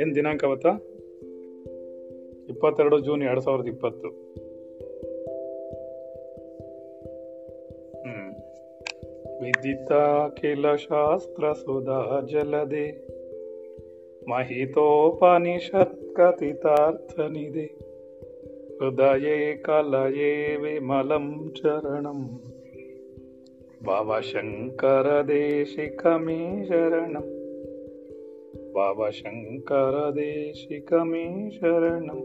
ಏನ್ ದಿನಾಂಕ ಅವತ್ತ? ಇಪ್ಪತ್ತೆರಡು ಜೂನ್ ಎರಡ್ ಸಾವಿರದ ಇಪ್ಪತ್ತು. ವಿದಿತ ವಿದಿತಾಖಿಲ ಶಾಸ್ತ್ರ ಸುಧಾ ಜಲದೆ. ಮಹಿತೋಪನಿಷತ್ ಕಥಿತಾರ್ಥನಿದೆ ಹೃದಯೇ ಕಲಯೇ ವಿಮಲಂ ಚರಣಂ. ಭವಶಂಕರ ದೇಶಿಕಮೇ ಶರಣಂ ಭವಶಂಕರ ದೇಶಿಕಮೇ ಶರಣಂ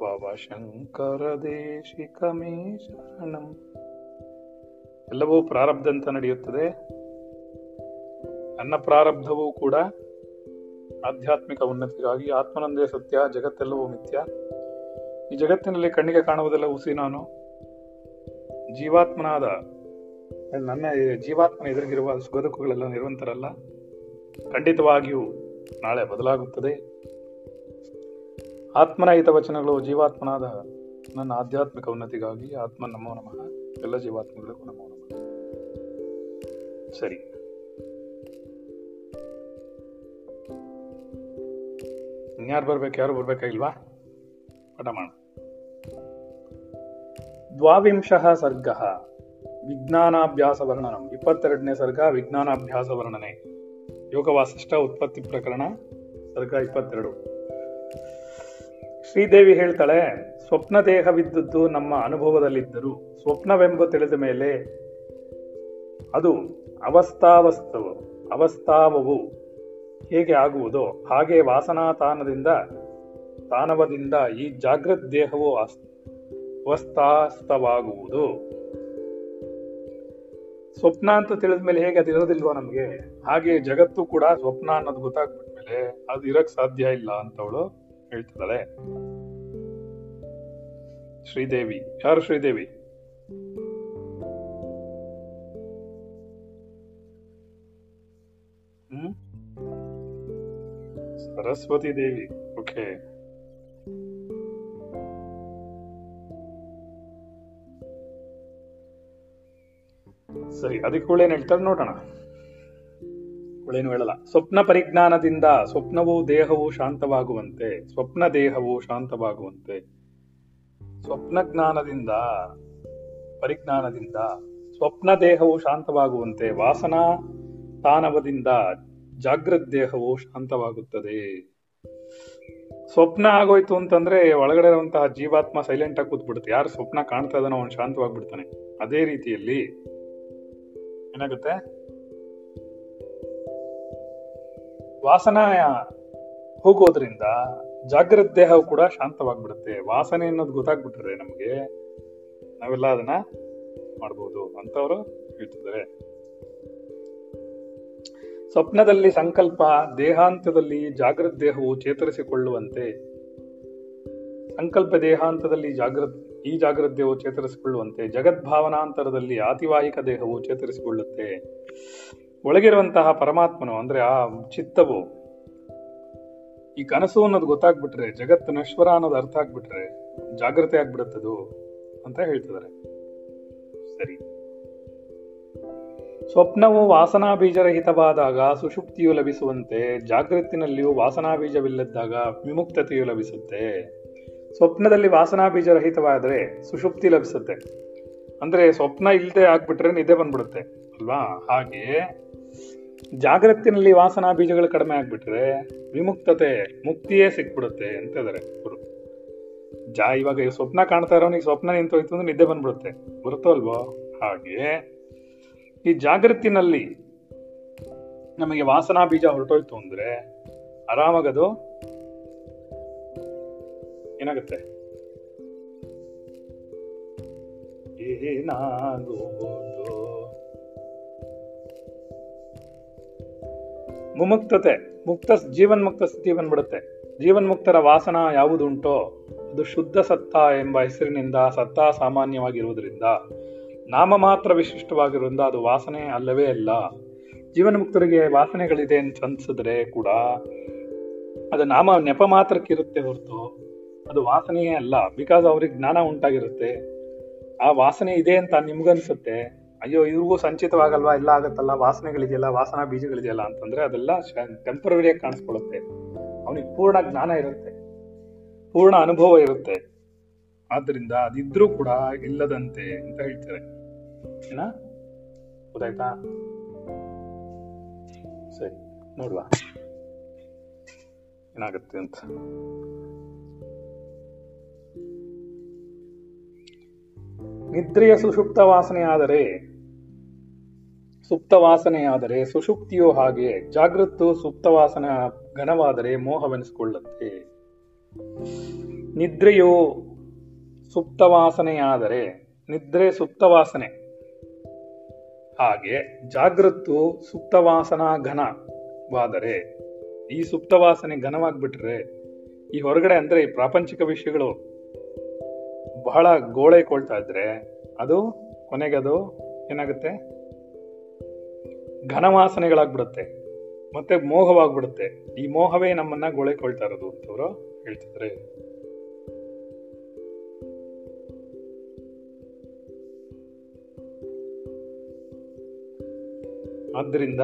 ಭವಶಂಕರ ದೇಶಿಕಮೇ ಶರಣಂ ಎಲ್ಲವೂ ಪ್ರಾರಬ್ಧಂತ ನಡೆಯುತ್ತದೆ. ನನ್ನ ಪ್ರಾರಬ್ಧವೂ ಕೂಡ ಆಧ್ಯಾತ್ಮಿಕ ಉನ್ನತಿಗಾಗಿ ಆತ್ಮನಂದೇ ಸತ್ಯ, ಜಗತ್ತೆಲ್ಲವೂ ಮಿಥ್ಯ. ಈ ಜಗತ್ತಿನಲ್ಲಿ ಕಣ್ಣಿಗೆ ಕಾಣುವುದೆಲ್ಲ ಉಸಿ ನಾನು. ಜೀವಾತ್ಮನಾದ ನನ್ನ ಜೀವಾತ್ಮ ಎದುರಿಗಿರುವ ಸುಗದುಕುಗಳೆಲ್ಲ ನಿರಂತರಲ್ಲ. ಖಂಡಿತವಾಗಿಯೂ ನಾಳೆ ಬದಲಾಗುತ್ತದೆ. ಆತ್ಮನ ಹಿತವಚನಗಳು ಜೀವಾತ್ಮನಾದ ನನ್ನ ಆಧ್ಯಾತ್ಮಿಕ ಉನ್ನತಿಗಾಗಿ ಆತ್ಮ ನಮೋ ನಮಃ. ಎಲ್ಲ ಜೀವಾತ್ಮಗಳಿಗೂ ನಮೋ ನಮಃ. ಸರಿ. ಇನ್ಯಾರು ಬರ್ಬೇಕು, ಯಾರು ಬರ್ಬೇಕಾಗಿಲ್ವಾ ಪಟ ಮಾಡ ದ್ವಾವಿಂಶಃ ಸರ್ಗ. ವಿಜ್ಞಾನಾಭ್ಯಾಸ ವರ್ಣನಂ ಇಪ್ಪತ್ತೆರಡನೇ ಸರ್ಗ ವಿಜ್ಞಾನಾಭ್ಯಾಸ ವರ್ಣನೆ ಯೋಗವಾಸಿಷ್ಠ ಉತ್ಪತ್ತಿ ಪ್ರಕರಣ, ಸರ್ಗ ಇಪ್ಪತ್ತೆರಡು. ಶ್ರೀದೇವಿ ಹೇಳ್ತಾಳೆ, ಸ್ವಪ್ನ ದೇಹವಿದ್ದದ್ದು ನಮ್ಮ ಅನುಭವದಲ್ಲಿದ್ದರೂ, ಸ್ವಪ್ನವೆಂಬ ತಿಳಿದ ಮೇಲೆ ಅದು ಅವಸ್ಥಾವಸ್ಥವ, ಅವಸ್ಥಾವವು ಹೇಗೆ ಆಗುವುದೋ ಹಾಗೆ ವಾಸನಾ ತಾನದಿಂದ ತಾನವದಿಂದ ಈ ಜಾಗೃತ್ ದೇಹವು ಅವಸ್ಥಾಸ್ತವಾಗುವುದು ಸ್ವಪ್ನ ಅಂತ ತಿಳಿದ ಮೇಲೆ ಹೇಗೆ ಅದು ಇರೋದಿಲ್ವಾ ನಮ್ಗೆ? ಹಾಗೆ ಜಗತ್ತು ಕೂಡ ಸ್ವಪ್ನ ಅನ್ನೋದು ಗೊತ್ತಾಗ್ಬಿಟ್ಮೇಲೆ ಅದು ಇರಕ್ ಸಾಧ್ಯ ಇಲ್ಲ ಅಂತ ಅವಳು ಹೇಳ್ತಿದ್ದಾಳೆ. ಶ್ರೀದೇವಿ, ಯಾರು ಶ್ರೀದೇವಿ? ಸರಸ್ವತಿ ದೇವಿ, ಓಕೆ. ಸರಿ, ಅದಕ್ಕೆ ಒಳ್ಳೇನು ಹೇಳ್ತಾರೆ ನೋಡೋಣ. ಒಳ್ಳೇನು ಹೇಳಲ್ಲ. ಸ್ವಪ್ನ ಪರಿಜ್ಞಾನದಿಂದ ಸ್ವಪ್ನವು ದೇಹವು ಶಾಂತವಾಗುವಂತೆ, ಸ್ವಪ್ನ ದೇಹವು ಶಾಂತವಾಗುವಂತೆ, ಸ್ವಪ್ನ ಜ್ಞಾನದಿಂದ, ಪರಿಜ್ಞಾನದಿಂದ, ಸ್ವಪ್ನ ದೇಹವು ಶಾಂತವಾಗುವಂತೆ, ವಾಸನಾ ತಾನವದಿಂದ ಜಾಗೃತ್ ದೇಹವು ಶಾಂತವಾಗುತ್ತದೆ. ಸ್ವಪ್ನ ಆಗೋಯ್ತು ಅಂತಂದ್ರೆ ಒಳಗಡೆ ಇರುವಂತಹ ಜೀವಾತ್ಮ ಸೈಲೆಂಟ್ ಆಗಿ ಕೂತ್ಬಿಡುತ್ತೆ. ಯಾರು ಸ್ವಪ್ನ ಕಾಣ್ತಾ ಇದ್ದಾನೋ ಅವನು ಶಾಂತವಾಗ್ಬಿಡ್ತಾನೆ. ಅದೇ ರೀತಿಯಲ್ಲಿ ಏನಾಗುತ್ತೆ? ವಾಸನ ಹೋಗೋದ್ರಿಂದ ಜಾಗೃತ ದೇಹವು ಕೂಡ ಶಾಂತವಾಗ್ಬಿಡುತ್ತೆ. ವಾಸನೆ ಅನ್ನೋದು ಗೊತ್ತಾಗ್ಬಿಟ್ರೆ ನಮಗೆ ನಾವೆಲ್ಲ ಅದನ್ನ ಮಾಡ್ಬೋದು ಅಂತವರು ಹೇಳ್ತಿದ್ದಾರೆ. ಸ್ವಪ್ನದಲ್ಲಿ ಸಂಕಲ್ಪ, ದೇಹಾಂತದಲ್ಲಿ ಜಾಗೃತ ದೇಹವು ಚೇತರಿಸಿಕೊಳ್ಳುವಂತೆ. ಸಂಕಲ್ಪ, ದೇಹಾಂತದಲ್ಲಿ ಜಾಗೃತ್ ಈ ಜಾಗೃತ ದೇಹವು ಚೇತರಿಸಿಕೊಳ್ಳುವಂತೆ ಜಗದ್ಭಾವನಾಂತರದಲ್ಲಿ ಆತಿವಾಹಿಕ ದೇಹವು ಚೇತರಿಸಿಕೊಳ್ಳುತ್ತೆ. ಒಳಗಿರುವಂತಹ ಪರಮಾತ್ಮನು, ಅಂದ್ರೆ ಆ ಚಿತ್ತವು, ಈ ಕನಸು ಅನ್ನೋದು ಗೊತ್ತಾಗ್ಬಿಟ್ರೆ, ಜಗತ್ತು ನಶ್ವರ ಅನ್ನೋದು ಅರ್ಥ ಆಗ್ಬಿಟ್ರೆ ಜಾಗೃತಿ ಆಗ್ಬಿಡುತ್ತದು ಅಂತ ಹೇಳ್ತಿದ್ದಾರೆ. ಸರಿ. ಸ್ವಪ್ನವು ವಾಸನಾ ಬೀಜರಹಿತವಾದಾಗ ಸುಷುಪ್ತಿಯು ಲಭಿಸುವಂತೆ, ಜಾಗೃತಿನಲ್ಲಿಯೂ ವಾಸನಾ ಬೀಜವಿಲ್ಲದಾಗ ವಿಮುಕ್ತತೆಯು ಲಭಿಸುತ್ತೆ. ಸ್ವಪ್ನದಲ್ಲಿ ವಾಸನಾ ಬೀಜ ರಹಿತವಾದರೆ ಸುಷುಪ್ತಿ ಲಭಿಸುತ್ತೆ. ಅಂದ್ರೆ ಸ್ವಪ್ನ ಇಲ್ಲದೆ ಆಗ್ಬಿಟ್ರೆ ನಿದ್ದೆ ಬಂದ್ಬಿಡುತ್ತೆ, ಅಲ್ವಾ? ಹಾಗೆ ಜಾಗೃತಿನಲ್ಲಿ ವಾಸನಾ ಬೀಜಗಳು ಕಡಿಮೆ ಆಗ್ಬಿಟ್ರೆ ವಿಮುಕ್ತತೆ, ಮುಕ್ತಿಯೇ ಸಿಕ್ಬಿಡುತ್ತೆ ಅಂತ ಇದಾರೆ ಗುರು. ಜಾ, ಇವಾಗ ಸ್ವಪ್ನ ಕಾಣ್ತಾ ಇರೋನಿಗೆ ಸ್ವಪ್ನ ನಿಂತೋಯ್ತು ಅಂದ್ರೆ ನಿದ್ದೆ ಬಂದ್ಬಿಡುತ್ತೆ. ಬರುತ್ತೋ ಅಲ್ವೋ? ಹಾಗೆ ಈ ಜಾಗೃತಿನಲ್ಲಿ ನಮಗೆ ವಾಸನಾ ಬೀಜ ಹೊರಟೋಯ್ತು ಅಂದ್ರೆ ಆರಾಮಾಗದು ಏನಾಗುತ್ತೆ? ಏನಾಗುವುದು ಮುಮುಕ್ತತೆ, ಮುಕ್ತ ಜೀವನ್ಮುಕ್ತ ಸ್ಥಿತಿ ಬಂದ್ಬಿಡುತ್ತೆ ಜೀವನ್ಮುಕ್ತರ ವಾಸನ ಯಾವುದುಂಟೋ, ಅದು ಶುದ್ಧ ಸತ್ತ ಎಂಬ ಹೆಸರಿನಿಂದ ಸತ್ತ ಸಾಮಾನ್ಯವಾಗಿರುವುದರಿಂದ, ನಾಮ ಮಾತ್ರ ವಿಶಿಷ್ಟವಾಗಿರುವುದರಿಂದ ಅದು ವಾಸನೆ ಅಲ್ಲವೇ ಅಲ್ಲ. ಜೀವನ್ಮುಕ್ತರಿಗೆ ವಾಸನೆಗಳಿದೆ ಅಂತ ಅನ್ಸಿದ್ರೆ ಕೂಡ, ಅದು ನಾಮ ನೆಪ ಮಾತ್ರಕ್ಕಿರುತ್ತೆ ಹೊರತು ಅದು ವಾಸನೆಯೇ ಅಲ್ಲ. ಬಿಕಾಸ್ ಅವ್ರಿಗೆ ಜ್ಞಾನ ಉಂಟಾಗಿರುತ್ತೆ. ಆ ವಾಸನೆ ಇದೆ ಅಂತ ನಿಮ್ಗನ್ಸುತ್ತೆ. ಅಯ್ಯೋ, ಇವ್ರಿಗೂ ಸಂಚಿತವಾಗಲ್ವಾ? ಎಲ್ಲ ಆಗತ್ತಲ್ಲ. ವಾಸನೆಗಳಿದೆಯಲ್ಲ, ವಾಸನಾ ಬೀಜಗಳಿದೆಯಲ್ಲ ಅಂತಂದ್ರೆ ಅದೆಲ್ಲ ಟೆಂಪರರಿಯಾಗಿ ಕಾಣಿಸ್ಕೊಳ್ಳುತ್ತೆ. ಅವನಿಗೆ ಪೂರ್ಣ ಜ್ಞಾನ ಇರುತ್ತೆ. ಪೂರ್ಣ ಅನುಭವ ಇರುತ್ತೆ. ಆದ್ರಿಂದ ಅದಿದ್ರೂ ಕೂಡ ಇಲ್ಲದಂತೆ ಅಂತ ಹೇಳ್ತಾರೆ. ಏನ? ಗೊತ್ತಾಯ್ತಾ? ಸರಿ, ನೋಡುವ. ಏನಾಗುತ್ತೆ ಅಂತ. ನಿದ್ರೆಯ ಸುಷುಪ್ತ ವಾಸನೆಯಾದರೆ ಸುಪ್ತ ವಾಸನೆಯಾದರೆ ಸುಷುಪ್ತಿಯು ಹಾಗೆ ಜಾಗೃತ್ತು ಸುಪ್ತ ವಾಸನ ಘನವಾದರೆ ಮೋಹವೆನಿಸಿಕೊಳ್ಳುತ್ತೆ. ನಿದ್ರೆಯು ಸುಪ್ತ ವಾಸನೆಯಾದರೆ ನಿದ್ರೆ ಸುಪ್ತ ವಾಸನೆ. ಹಾಗೆ ಜಾಗೃತ್ತು ಸುಪ್ತ ವಾಸನಾ ಘನವಾದರೆ ಈ ಸುಪ್ತ ವಾಸನೆ ಘನವಾಗ್ಬಿಟ್ರೆ ಈ ಹೊರಗಡೆ ಅಂದ್ರೆ ಪ್ರಾಪಂಚಿಕ ವಿಷಯಗಳು ಬಹಳ ಗೋಳೈಕೊಳ್ತಾ ಇದ್ರೆ ಅದು ಕೊನೆಗೆ ಅದು ಏನಾಗುತ್ತೆ? ಘನವಾಸನೆಗಳಾಗ್ಬಿಡುತ್ತೆ. ಮತ್ತೆ ಮೋಹವಾಗ್ಬಿಡುತ್ತೆ. ಈ ಮೋಹವೇ ನಮ್ಮನ್ನ ಗೋಳೈಕೊಳ್ತಾ ಇರೋದು ಅಂತವ್ರು ಹೇಳ್ತಿದ್ರೆ ಆದ್ದರಿಂದ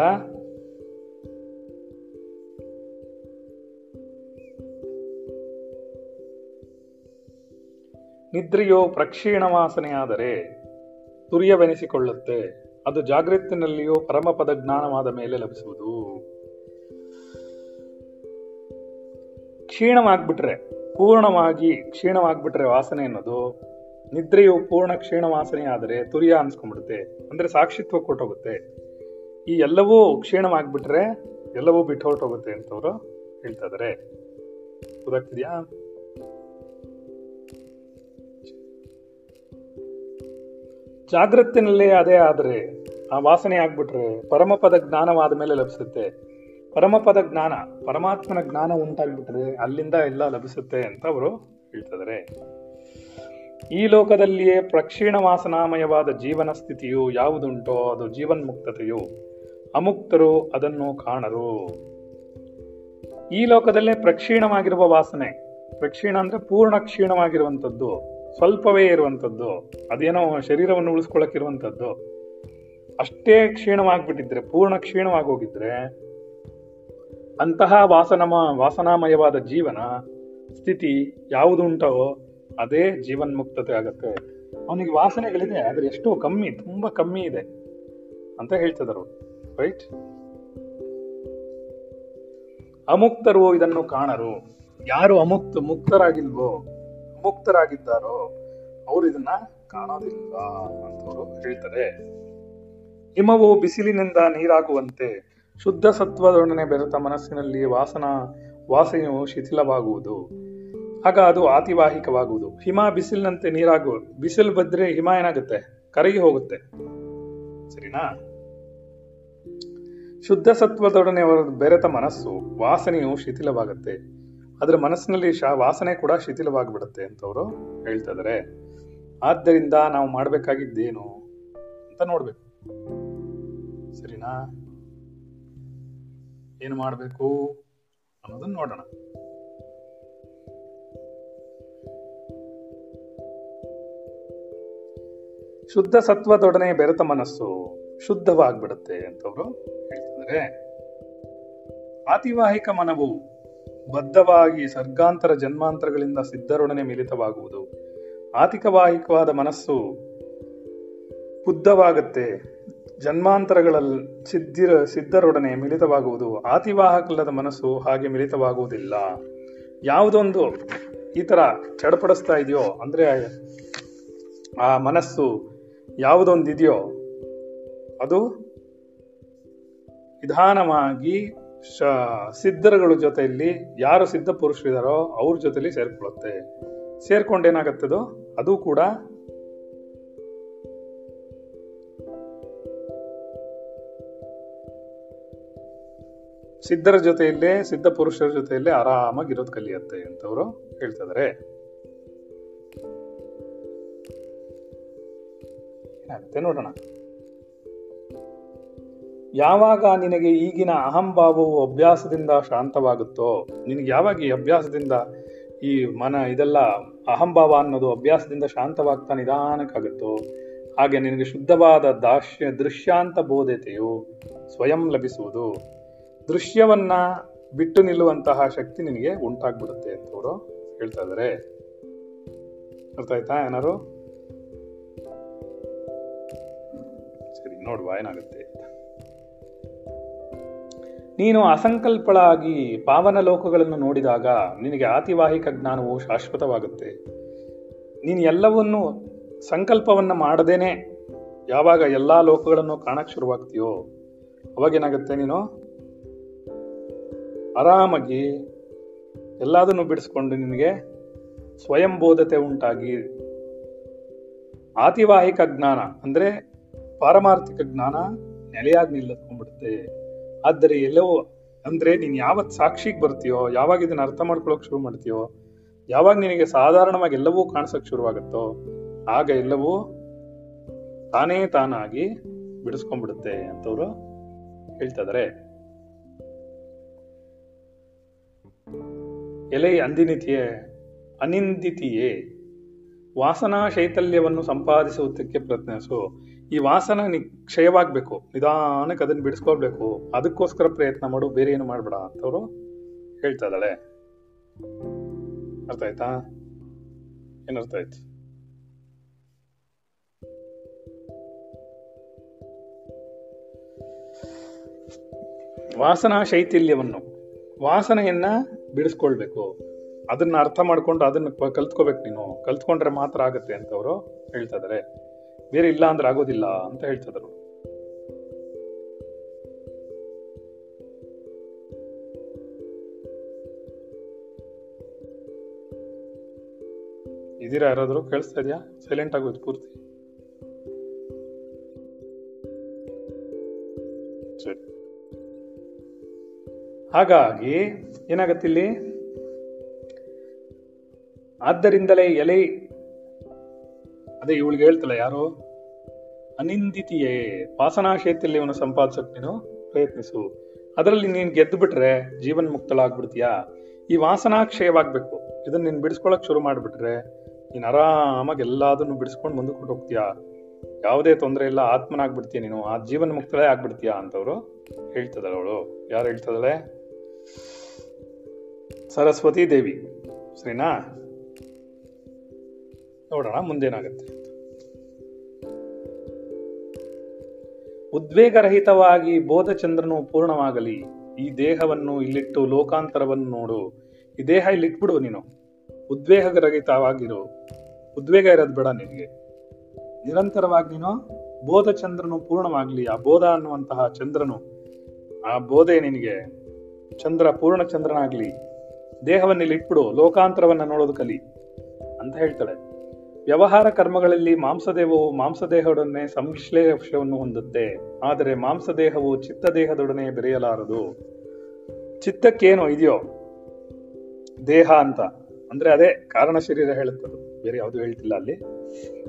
ನಿದ್ರೆಯು ಪ್ರಕ್ಷೀಣ ವಾಸನೆಯಾದರೆ ತುರ್ಯವೆನಿಸಿಕೊಳ್ಳುತ್ತೆ. ಅದು ಜಾಗೃತಿನಲ್ಲಿಯೂ ಪರಮಪದ ಜ್ಞಾನವಾದ ಮೇಲೆ ಲಭಿಸುವುದು. ಕ್ಷೀಣವಾಗ್ಬಿಟ್ರೆ, ಪೂರ್ಣವಾಗಿ ಕ್ಷೀಣವಾಗ್ಬಿಟ್ರೆ ವಾಸನೆ ಅನ್ನೋದು ನಿದ್ರೆಯು ಪೂರ್ಣ ಕ್ಷೀಣ ವಾಸನೆ ಆದರೆ ತುರ್ಯ ಅನ್ಸ್ಕೊಂಡ್ಬಿಡುತ್ತೆ. ಅಂದ್ರೆ ಸಾಕ್ಷಿತ್ವ ಕೊಟ್ಟೋಗುತ್ತೆ. ಈ ಎಲ್ಲವೂ ಕ್ಷೀಣವಾಗ್ಬಿಟ್ರೆ ಎಲ್ಲವೂ ಬಿಟ್ಟು ಹೊರಟೋಗುತ್ತೆ ಅಂತವರು ಹೇಳ್ತಾ ಗೊತ್ತಾಗ್ತಿದ್ಯಾ ಜಾಗೃತಿನಲ್ಲೇ ಅದೇ ಆದರೆ ಆ ವಾಸನೆ ಆಗ್ಬಿಟ್ರೆ ಪರಮಪದ ಜ್ಞಾನವಾದ ಮೇಲೆ ಲಭಿಸುತ್ತೆ. ಪರಮಪದ ಜ್ಞಾನ, ಪರಮಾತ್ಮನ ಜ್ಞಾನ ಉಂಟಾಗ್ಬಿಟ್ರೆ ಅಲ್ಲಿಂದ ಎಲ್ಲ ಲಭಿಸುತ್ತೆ ಅಂತ ಅವರು ಹೇಳ್ತಿದ್ದಾರೆ ಈ ಲೋಕದಲ್ಲಿಯೇ ಪ್ರಕ್ಷೀಣ ವಾಸನಾಮಯವಾದ ಜೀವನ ಸ್ಥಿತಿಯು ಯಾವುದುಂಟೋ ಅದು ಜೀವನ್ಮುಕ್ತತೆಯು. ಅಮುಕ್ತರು ಅದನ್ನು ಕಾಣರು. ಈ ಲೋಕದಲ್ಲೇ ಪ್ರಕ್ಷೀಣವಾಗಿರುವ ವಾಸನೆ, ಪ್ರಕ್ಷೀಣ ಅಂದ್ರೆ ಪೂರ್ಣ ಕ್ಷೀಣವಾಗಿರುವಂಥದ್ದು ಸ್ವಲ್ಪವೇ ಇರುವಂಥದ್ದು, ಅದೇನೋ ಶರೀರವನ್ನು ಉಳಿಸ್ಕೊಳ್ಳೋಕ್ಕಿರುವಂಥದ್ದು, ಅಷ್ಟೇ ಕ್ಷೀಣವಾಗ್ಬಿಟ್ಟಿದ್ರೆ, ಪೂರ್ಣ ಕ್ಷೀಣವಾಗಿ ಹೋಗಿದ್ರೆ ಅಂತಹ ವಾಸನಮ, ವಾಸನಾಮಯವಾದ ಜೀವನ, ಸ್ಥಿತಿ ಯಾವುದುಂಟೋ ಅದೇ ಜೀವನ್ಮುಕ್ತತೆ ಆಗುತ್ತೆ. ಅವನಿಗೆ ವಾಸನೆಗಳಿದೆ, ಆದರೆ ಎಷ್ಟೋ ಕಮ್ಮಿ, ತುಂಬಾ ಕಮ್ಮಿ ಇದೆ ಅಂತ ಹೇಳ್ತಿದ್ರು ರೈಟ್ ಅಮುಕ್ತರು ಇದನ್ನು ಕಾಣರು. ಯಾರು ಅಮುಕ್ತ, ಮುಕ್ತರಾಗಿಲ್ವೋ ಮುಕ್ತರಾಗಿದ್ದಾರೋ ಅವರು ಇದನ್ನ ಕಾಣೋದಿಲ್ಲ ಅಂತವರು ಹೇಳ್ತಾರೆ. ಹಿಮವು ಬಿಸಿಲಿನಿಂದ ನೀರಾಗುವಂತೆ ಶುದ್ಧ ಸತ್ವದೊಡನೆ ಬೆರೆತ ಮನಸ್ಸಿನಲ್ಲಿ ವಾಸನ, ವಾಸನೆಯು ಶಿಥಿಲವಾಗುವುದು. ಆಗ ಅದು ಆತಿವಾಹಿಕವಾಗುವುದು. ಹಿಮ ಬಿಸಿಲಿನಂತೆ ನೀರಾಗುವ ಬಿಸಿಲು ಬದ್ರೆ ಹಿಮ ಏನಾಗುತ್ತೆ? ಕರಗಿ ಹೋಗುತ್ತೆ. ಸರಿನಾ? ಶುದ್ಧ ಸತ್ವದೊಡನೆ ಬೆರೆತ ಮನಸ್ಸು, ವಾಸನೆಯು ಶಿಥಿಲವಾಗುತ್ತೆ. ಅದ್ರ ಮನಸ್ಸಿನಲ್ಲಿ ಶ ವಾಸನೆ ಕೂಡ ಶಿಥಿಲವಾಗಿಬಿಡುತ್ತೆ ಅಂತವರು ಹೇಳ್ತಾ ಇದಾರೆ. ಆದ್ದರಿಂದ ನಾವು ಮಾಡಬೇಕಾಗಿದ್ದೇನು ಅಂತ ನೋಡ್ಬೇಕು. ಸರಿನಾ? ಏನು ಮಾಡಬೇಕು ಅನ್ನೋದನ್ನ ನೋಡೋಣ. ಶುದ್ಧ ಸತ್ವದೊಡನೆ ಬೆರೆತ ಮನಸ್ಸು ಶುದ್ಧವಾಗ್ಬಿಡುತ್ತೆ ಅಂತವರು ಹೇಳ್ತಿದ್ದಾರೆ ಆತಿವಾಹಿಕ ಮನವು ಬದ್ಧವಾಗಿ ಸರ್ಗಾಂತರ ಜನ್ಮಾಂತರಗಳಿಂದ ಸಿದ್ಧರೊಡನೆ ಮಿಲಿತವಾಗುವುದು. ಆತಿಕವಾಹಿಕವಾದ ಮನಸ್ಸು ಬುದ್ಧವಾಗುತ್ತೆ ಜನ್ಮಾಂತರಗಳಲ್ಲಿ ಸಿದ್ಧಿರ, ಸಿದ್ಧರೊಡನೆ ಮಿಲಿತವಾಗುವುದು. ಆತಿವಾಹಕಲ್ಲದ ಮನಸ್ಸು ಹಾಗೆ ಮಿಲಿತವಾಗುವುದಿಲ್ಲ. ಯಾವುದೊಂದು ಈ ತರ ಚಡಪಡಿಸ್ತಾ ಇದೆಯೋ, ಅಂದ್ರೆ ಆ ಮನಸ್ಸು ಯಾವುದೊಂದು ಇದೆಯೋ ಅದು ನಿಧಾನವಾಗಿ ಸಿದ್ಧರುಗಳ ಜೊತೆಯಲ್ಲಿ ಯಾರು ಸಿದ್ಧ ಪುರುಷರಿದಾರೋ ಅವ್ರ ಜೊತೆಲಿ ಸೇರ್ಕೊಳ್ಳುತ್ತೆ. ಸೇರ್ಕೊಂಡೇನಾಗತ್ತದೋ? ಅದು ಕೂಡ ಸಿದ್ಧರ ಜೊತೆಯಲ್ಲೇ, ಸಿದ್ಧ ಪುರುಷರ ಜೊತೆಯಲ್ಲೇ ಆರಾಮಾಗಿ ಇರೋದು ಕಲಿಯತ್ತೆ ಅಂತವರು ಹೇಳ್ತಿದ್ದಾರೆ ಏನಾಗುತ್ತೆ ನೋಡೋಣ. ಯಾವಾಗ ನಿನಗೆ ಈಗಿನ ಅಹಂಭಾವವು ಅಭ್ಯಾಸದಿಂದ ಶಾಂತವಾಗುತ್ತೋ, ನಿನಗೆ ಯಾವಾಗ ಈ ಅಭ್ಯಾಸದಿಂದ ಈ ಮನ ಇದೆಲ್ಲ ಅಹಂಭಾವ ಅನ್ನೋದು ಅಭ್ಯಾಸದಿಂದ ಶಾಂತವಾಗ್ತಾ ನಿಧಾನಕ್ಕಾಗುತ್ತೋ, ಹಾಗೆ ನಿನಗೆ ಶುದ್ಧವಾದ ದಾಶ್ಯ ದೃಶ್ಯಾಂತ ಬೋಧತೆಯು ಸ್ವಯಂ ಲಭಿಸುವುದು. ದೃಶ್ಯವನ್ನ ಬಿಟ್ಟು ನಿಲ್ಲುವಂತಹ ಶಕ್ತಿ ನಿನಗೆ ಉಂಟಾಗ್ಬಿಡುತ್ತೆ ಅಂತ ಅವರು ಹೇಳ್ತಾ ಇದ್ದಾರೆ. ಅರ್ಥ ಆಯ್ತಾ ಏನಾರು ಸರಿ, ನೋಡುವ, ಏನಾಗುತ್ತೆ? ನೀನು ಅಸಂಕಲ್ಪಳಾಗಿ ಪಾವನ ಲೋಕಗಳನ್ನು ನೋಡಿದಾಗ ನಿನಗೆ ಆತಿವಾಹಿಕ ಜ್ಞಾನವು ಶಾಶ್ವತವಾಗುತ್ತೆ. ನೀನು ಎಲ್ಲವನ್ನು ಸಂಕಲ್ಪವನ್ನು ಮಾಡದೇನೆ. ಯಾವಾಗ ಎಲ್ಲ ಲೋಕಗಳನ್ನು ಕಾಣಕ್ಕೆ ಶುರುವಾಗ್ತೀಯೋ ಅವಾಗೇನಾಗುತ್ತೆ ನೀನು? ಆರಾಮಾಗಿ ಎಲ್ಲದನ್ನು ಬಿಡಿಸ್ಕೊಂಡು ನಿನಗೆ ಸ್ವಯಂಬೋಧತೆ ಉಂಟಾಗಿ ಆತಿವಾಹಿಕ ಜ್ಞಾನ ಅಂದರೆ ಪಾರಮಾರ್ಥಿಕ ಜ್ಞಾನ ನೆಲೆಯಾಗಿ ನಿಲ್ಲತ್ಕೊಂಡ್ಬಿಡುತ್ತೆ. ಆದರೆ ಎಲ್ಲವೂ ಅಂದ್ರೆ ನೀನ್ ಯಾವತ್ ಸಾಕ್ಷಿಗೆ ಬರ್ತೀಯೋ, ಯಾವಾಗ ಇದನ್ನ ಅರ್ಥ ಮಾಡ್ಕೊಳಕ್ ಶುರು ಮಾಡ್ತೀಯೋ, ಯಾವಾಗ ನಿನಗೆ ಸಾಧಾರಣವಾಗಿ ಎಲ್ಲವೂ ಕಾಣಿಸಕ್ ಶುರುವಾಗುತ್ತೋ, ಆಗ ಎಲ್ಲವೂ ತಾನೇ ತಾನಾಗಿ ಬಿಡಿಸ್ಕೊಂಡ್ಬಿಡುತ್ತೆ ಅಂತವ್ರು ಹೇಳ್ತಾ ಎಲೆ ಅಂದಿನಿತಿಯೇ ಅನಿಂದಿತಿಯೇ, ವಾಸನಾ ಶೈತಲ್ಯವನ್ನು ಸಂಪಾದಿಸುವುದಕ್ಕೆ ಪ್ರಯತ್ನಿಸು. ಈ ವಾಸನ ನಿ ಕ್ಷಯವಾಗ್ಬೇಕು, ನಿಧಾನಕ್ಕೆ ಅದನ್ನ ಬಿಡಿಸ್ಕೊಳ್ಬೇಕು, ಅದಕ್ಕೋಸ್ಕರ ಪ್ರಯತ್ನ ಮಾಡು, ಬೇರೆ ಏನು ಮಾಡಬೇಡ ಅಂತವರು ಹೇಳ್ತಾ ಇದ್ದಾಳೆ. ಅರ್ಥ ಆಯ್ತಾ? ಏನರ್ಥ ಆಯ್ತು? ವಾಸನಾ ಶೈಥಿಲ್ಯವನ್ನು, ವಾಸನೆಯನ್ನ ಬಿಡಿಸ್ಕೊಳ್ಬೇಕು. ಅದನ್ನ ಅರ್ಥ ಮಾಡ್ಕೊಂಡು ಅದನ್ನ ಕಲ್ತ್ಕೋಬೇಕು ನೀನು. ಕಲ್ತ್ಕೊಂಡ್ರೆ ಮಾತ್ರ ಆಗುತ್ತೆ ಅಂತವರು ಹೇಳ್ತಾ ಇದಾರೆ ಬೇರೆ ಇಲ್ಲ ಅಂದ್ರೆ ಆಗೋದಿಲ್ಲ ಅಂತ ಹೇಳ್ತಿದ್ರು ಇದೀರಾ ಯಾರಾದ್ರು? ಕೇಳಿಸ್ತಾ ಇದೆಯಾ? ಸೈಲೆಂಟ್ ಆಗೋದು ಪೂರ್ತಿ. ಹಾಗಾಗಿ ಹಾಗಾಗಿ ಏನಾಗತ್ತಿಲ್ಲಿ ಆದ್ದರಿಂದಲೇ ಎಲೆ ಅದೇ ಇವಳಿಗೆ ಹೇಳ್ತಲ್ಲ, ಯಾರು? ಅನಿಂದಿತಿಯೇ ವಾಸನಾ ಇವನು ಸಂಪಾದಿಸಕ್ ನೀನು? ಪ್ರಯತ್ನಿಸು. ಅದರಲ್ಲಿ ನೀನು ಗೆದ್ದು ಬಿಟ್ರೆ ಜೀವನ್ ಮುಕ್ತಳಾಗ್ಬಿಡ್ತೀಯಾ? ಈ ವಾಸನಾ ಇದನ್ನ ನೀನು ಬಿಡಿಸ್ಕೊಳಕ್ ಶುರು ಮಾಡಿಬಿಟ್ರೆ ನೀನು ಆರಾಮಾಗಿ ಎಲ್ಲದನ್ನು ಬಿಡಿಸ್ಕೊಂಡು ಮುಂದಕ್ಕೆ ಹೋಗ್ತೀಯಾ ಯಾವುದೇ ತೊಂದರೆ ಇಲ್ಲ, ಆತ್ಮನಾಗ್ಬಿಡ್ತೀಯ ನೀನು. ಆ ಜೀವನ್ ಮುಕ್ತಳೇ ಆಗ್ಬಿಡ್ತೀಯಾ ಅಂತವ್ರು ಹೇಳ್ತದಳ ಅವಳು. ಯಾರು ಹೇಳ್ತದಳೆ? ಸರಸ್ವತಿ ದೇವಿ. ಸರಿನಾ? ನೋಡೋಣ, ಮುಂದೇನಾಗತ್ತೆ. ಉದ್ವೇಗರಹಿತವಾಗಿ ಬೋಧಚಂದ್ರನು ಪೂರ್ಣವಾಗಲಿ, ಈ ದೇಹವನ್ನು ಇಲ್ಲಿಟ್ಟು ಲೋಕಾಂತರವನ್ನು ನೋಡು. ಈ ದೇಹ ಇಲ್ಲಿಟ್ಬಿಡು ನೀನು. ಉದ್ವೇಗರಹಿತವಾಗಿರು. ಉದ್ವೇಗ ಇರೋದು ಬೇಡ ನಿನಗೆ. ನಿರಂತರವಾಗಿ ನೀನು ಬೋಧಚಂದ್ರನು ಪೂರ್ಣವಾಗಲಿ. ಆ ಬೋಧ ಅನ್ನುವಂತಹ ಚಂದ್ರನು, ಆ ಬೋಧೆ ನಿನಗೆ. ಚಂದ್ರ ಪೂರ್ಣ ಚಂದ್ರನಾಗ್ಲಿ ದೇಹವನ್ನು ಇಲ್ಲಿಟ್ಬಿಡು ಲೋಕಾಂತರವನ್ನು ನೋಡೋದು ಕಲಿ ಅಂತ ಹೇಳ್ತಾಳೆ. ವ್ಯವಹಾರ ಕರ್ಮಗಳಲ್ಲಿ ಮಾಂಸದೇಹವು ಮಾಂಸದೇಹದೊಡನೆ ಸಂಶ್ಲೇಷವನ್ನು ಹೊಂದುತ್ತೆ. ಆದರೆ ಮಾಂಸದೇಹವು ಚಿತ್ತದೇಹದೊಡನೆ ಬೆರೆಯಲಾರದು. ಚಿತ್ತಕ್ಕೇನು ಇದೆಯೋ? ದೇಹ ಅಂತ. ಅಂದ್ರೆ ಅದೇ ಕಾರಣ ಶರೀರ ಹೇಳುತ್ತದು. ಬೇರೆ ಯಾವುದು ಹೇಳ್ತಿಲ್ಲ ಅಲ್ಲಿ.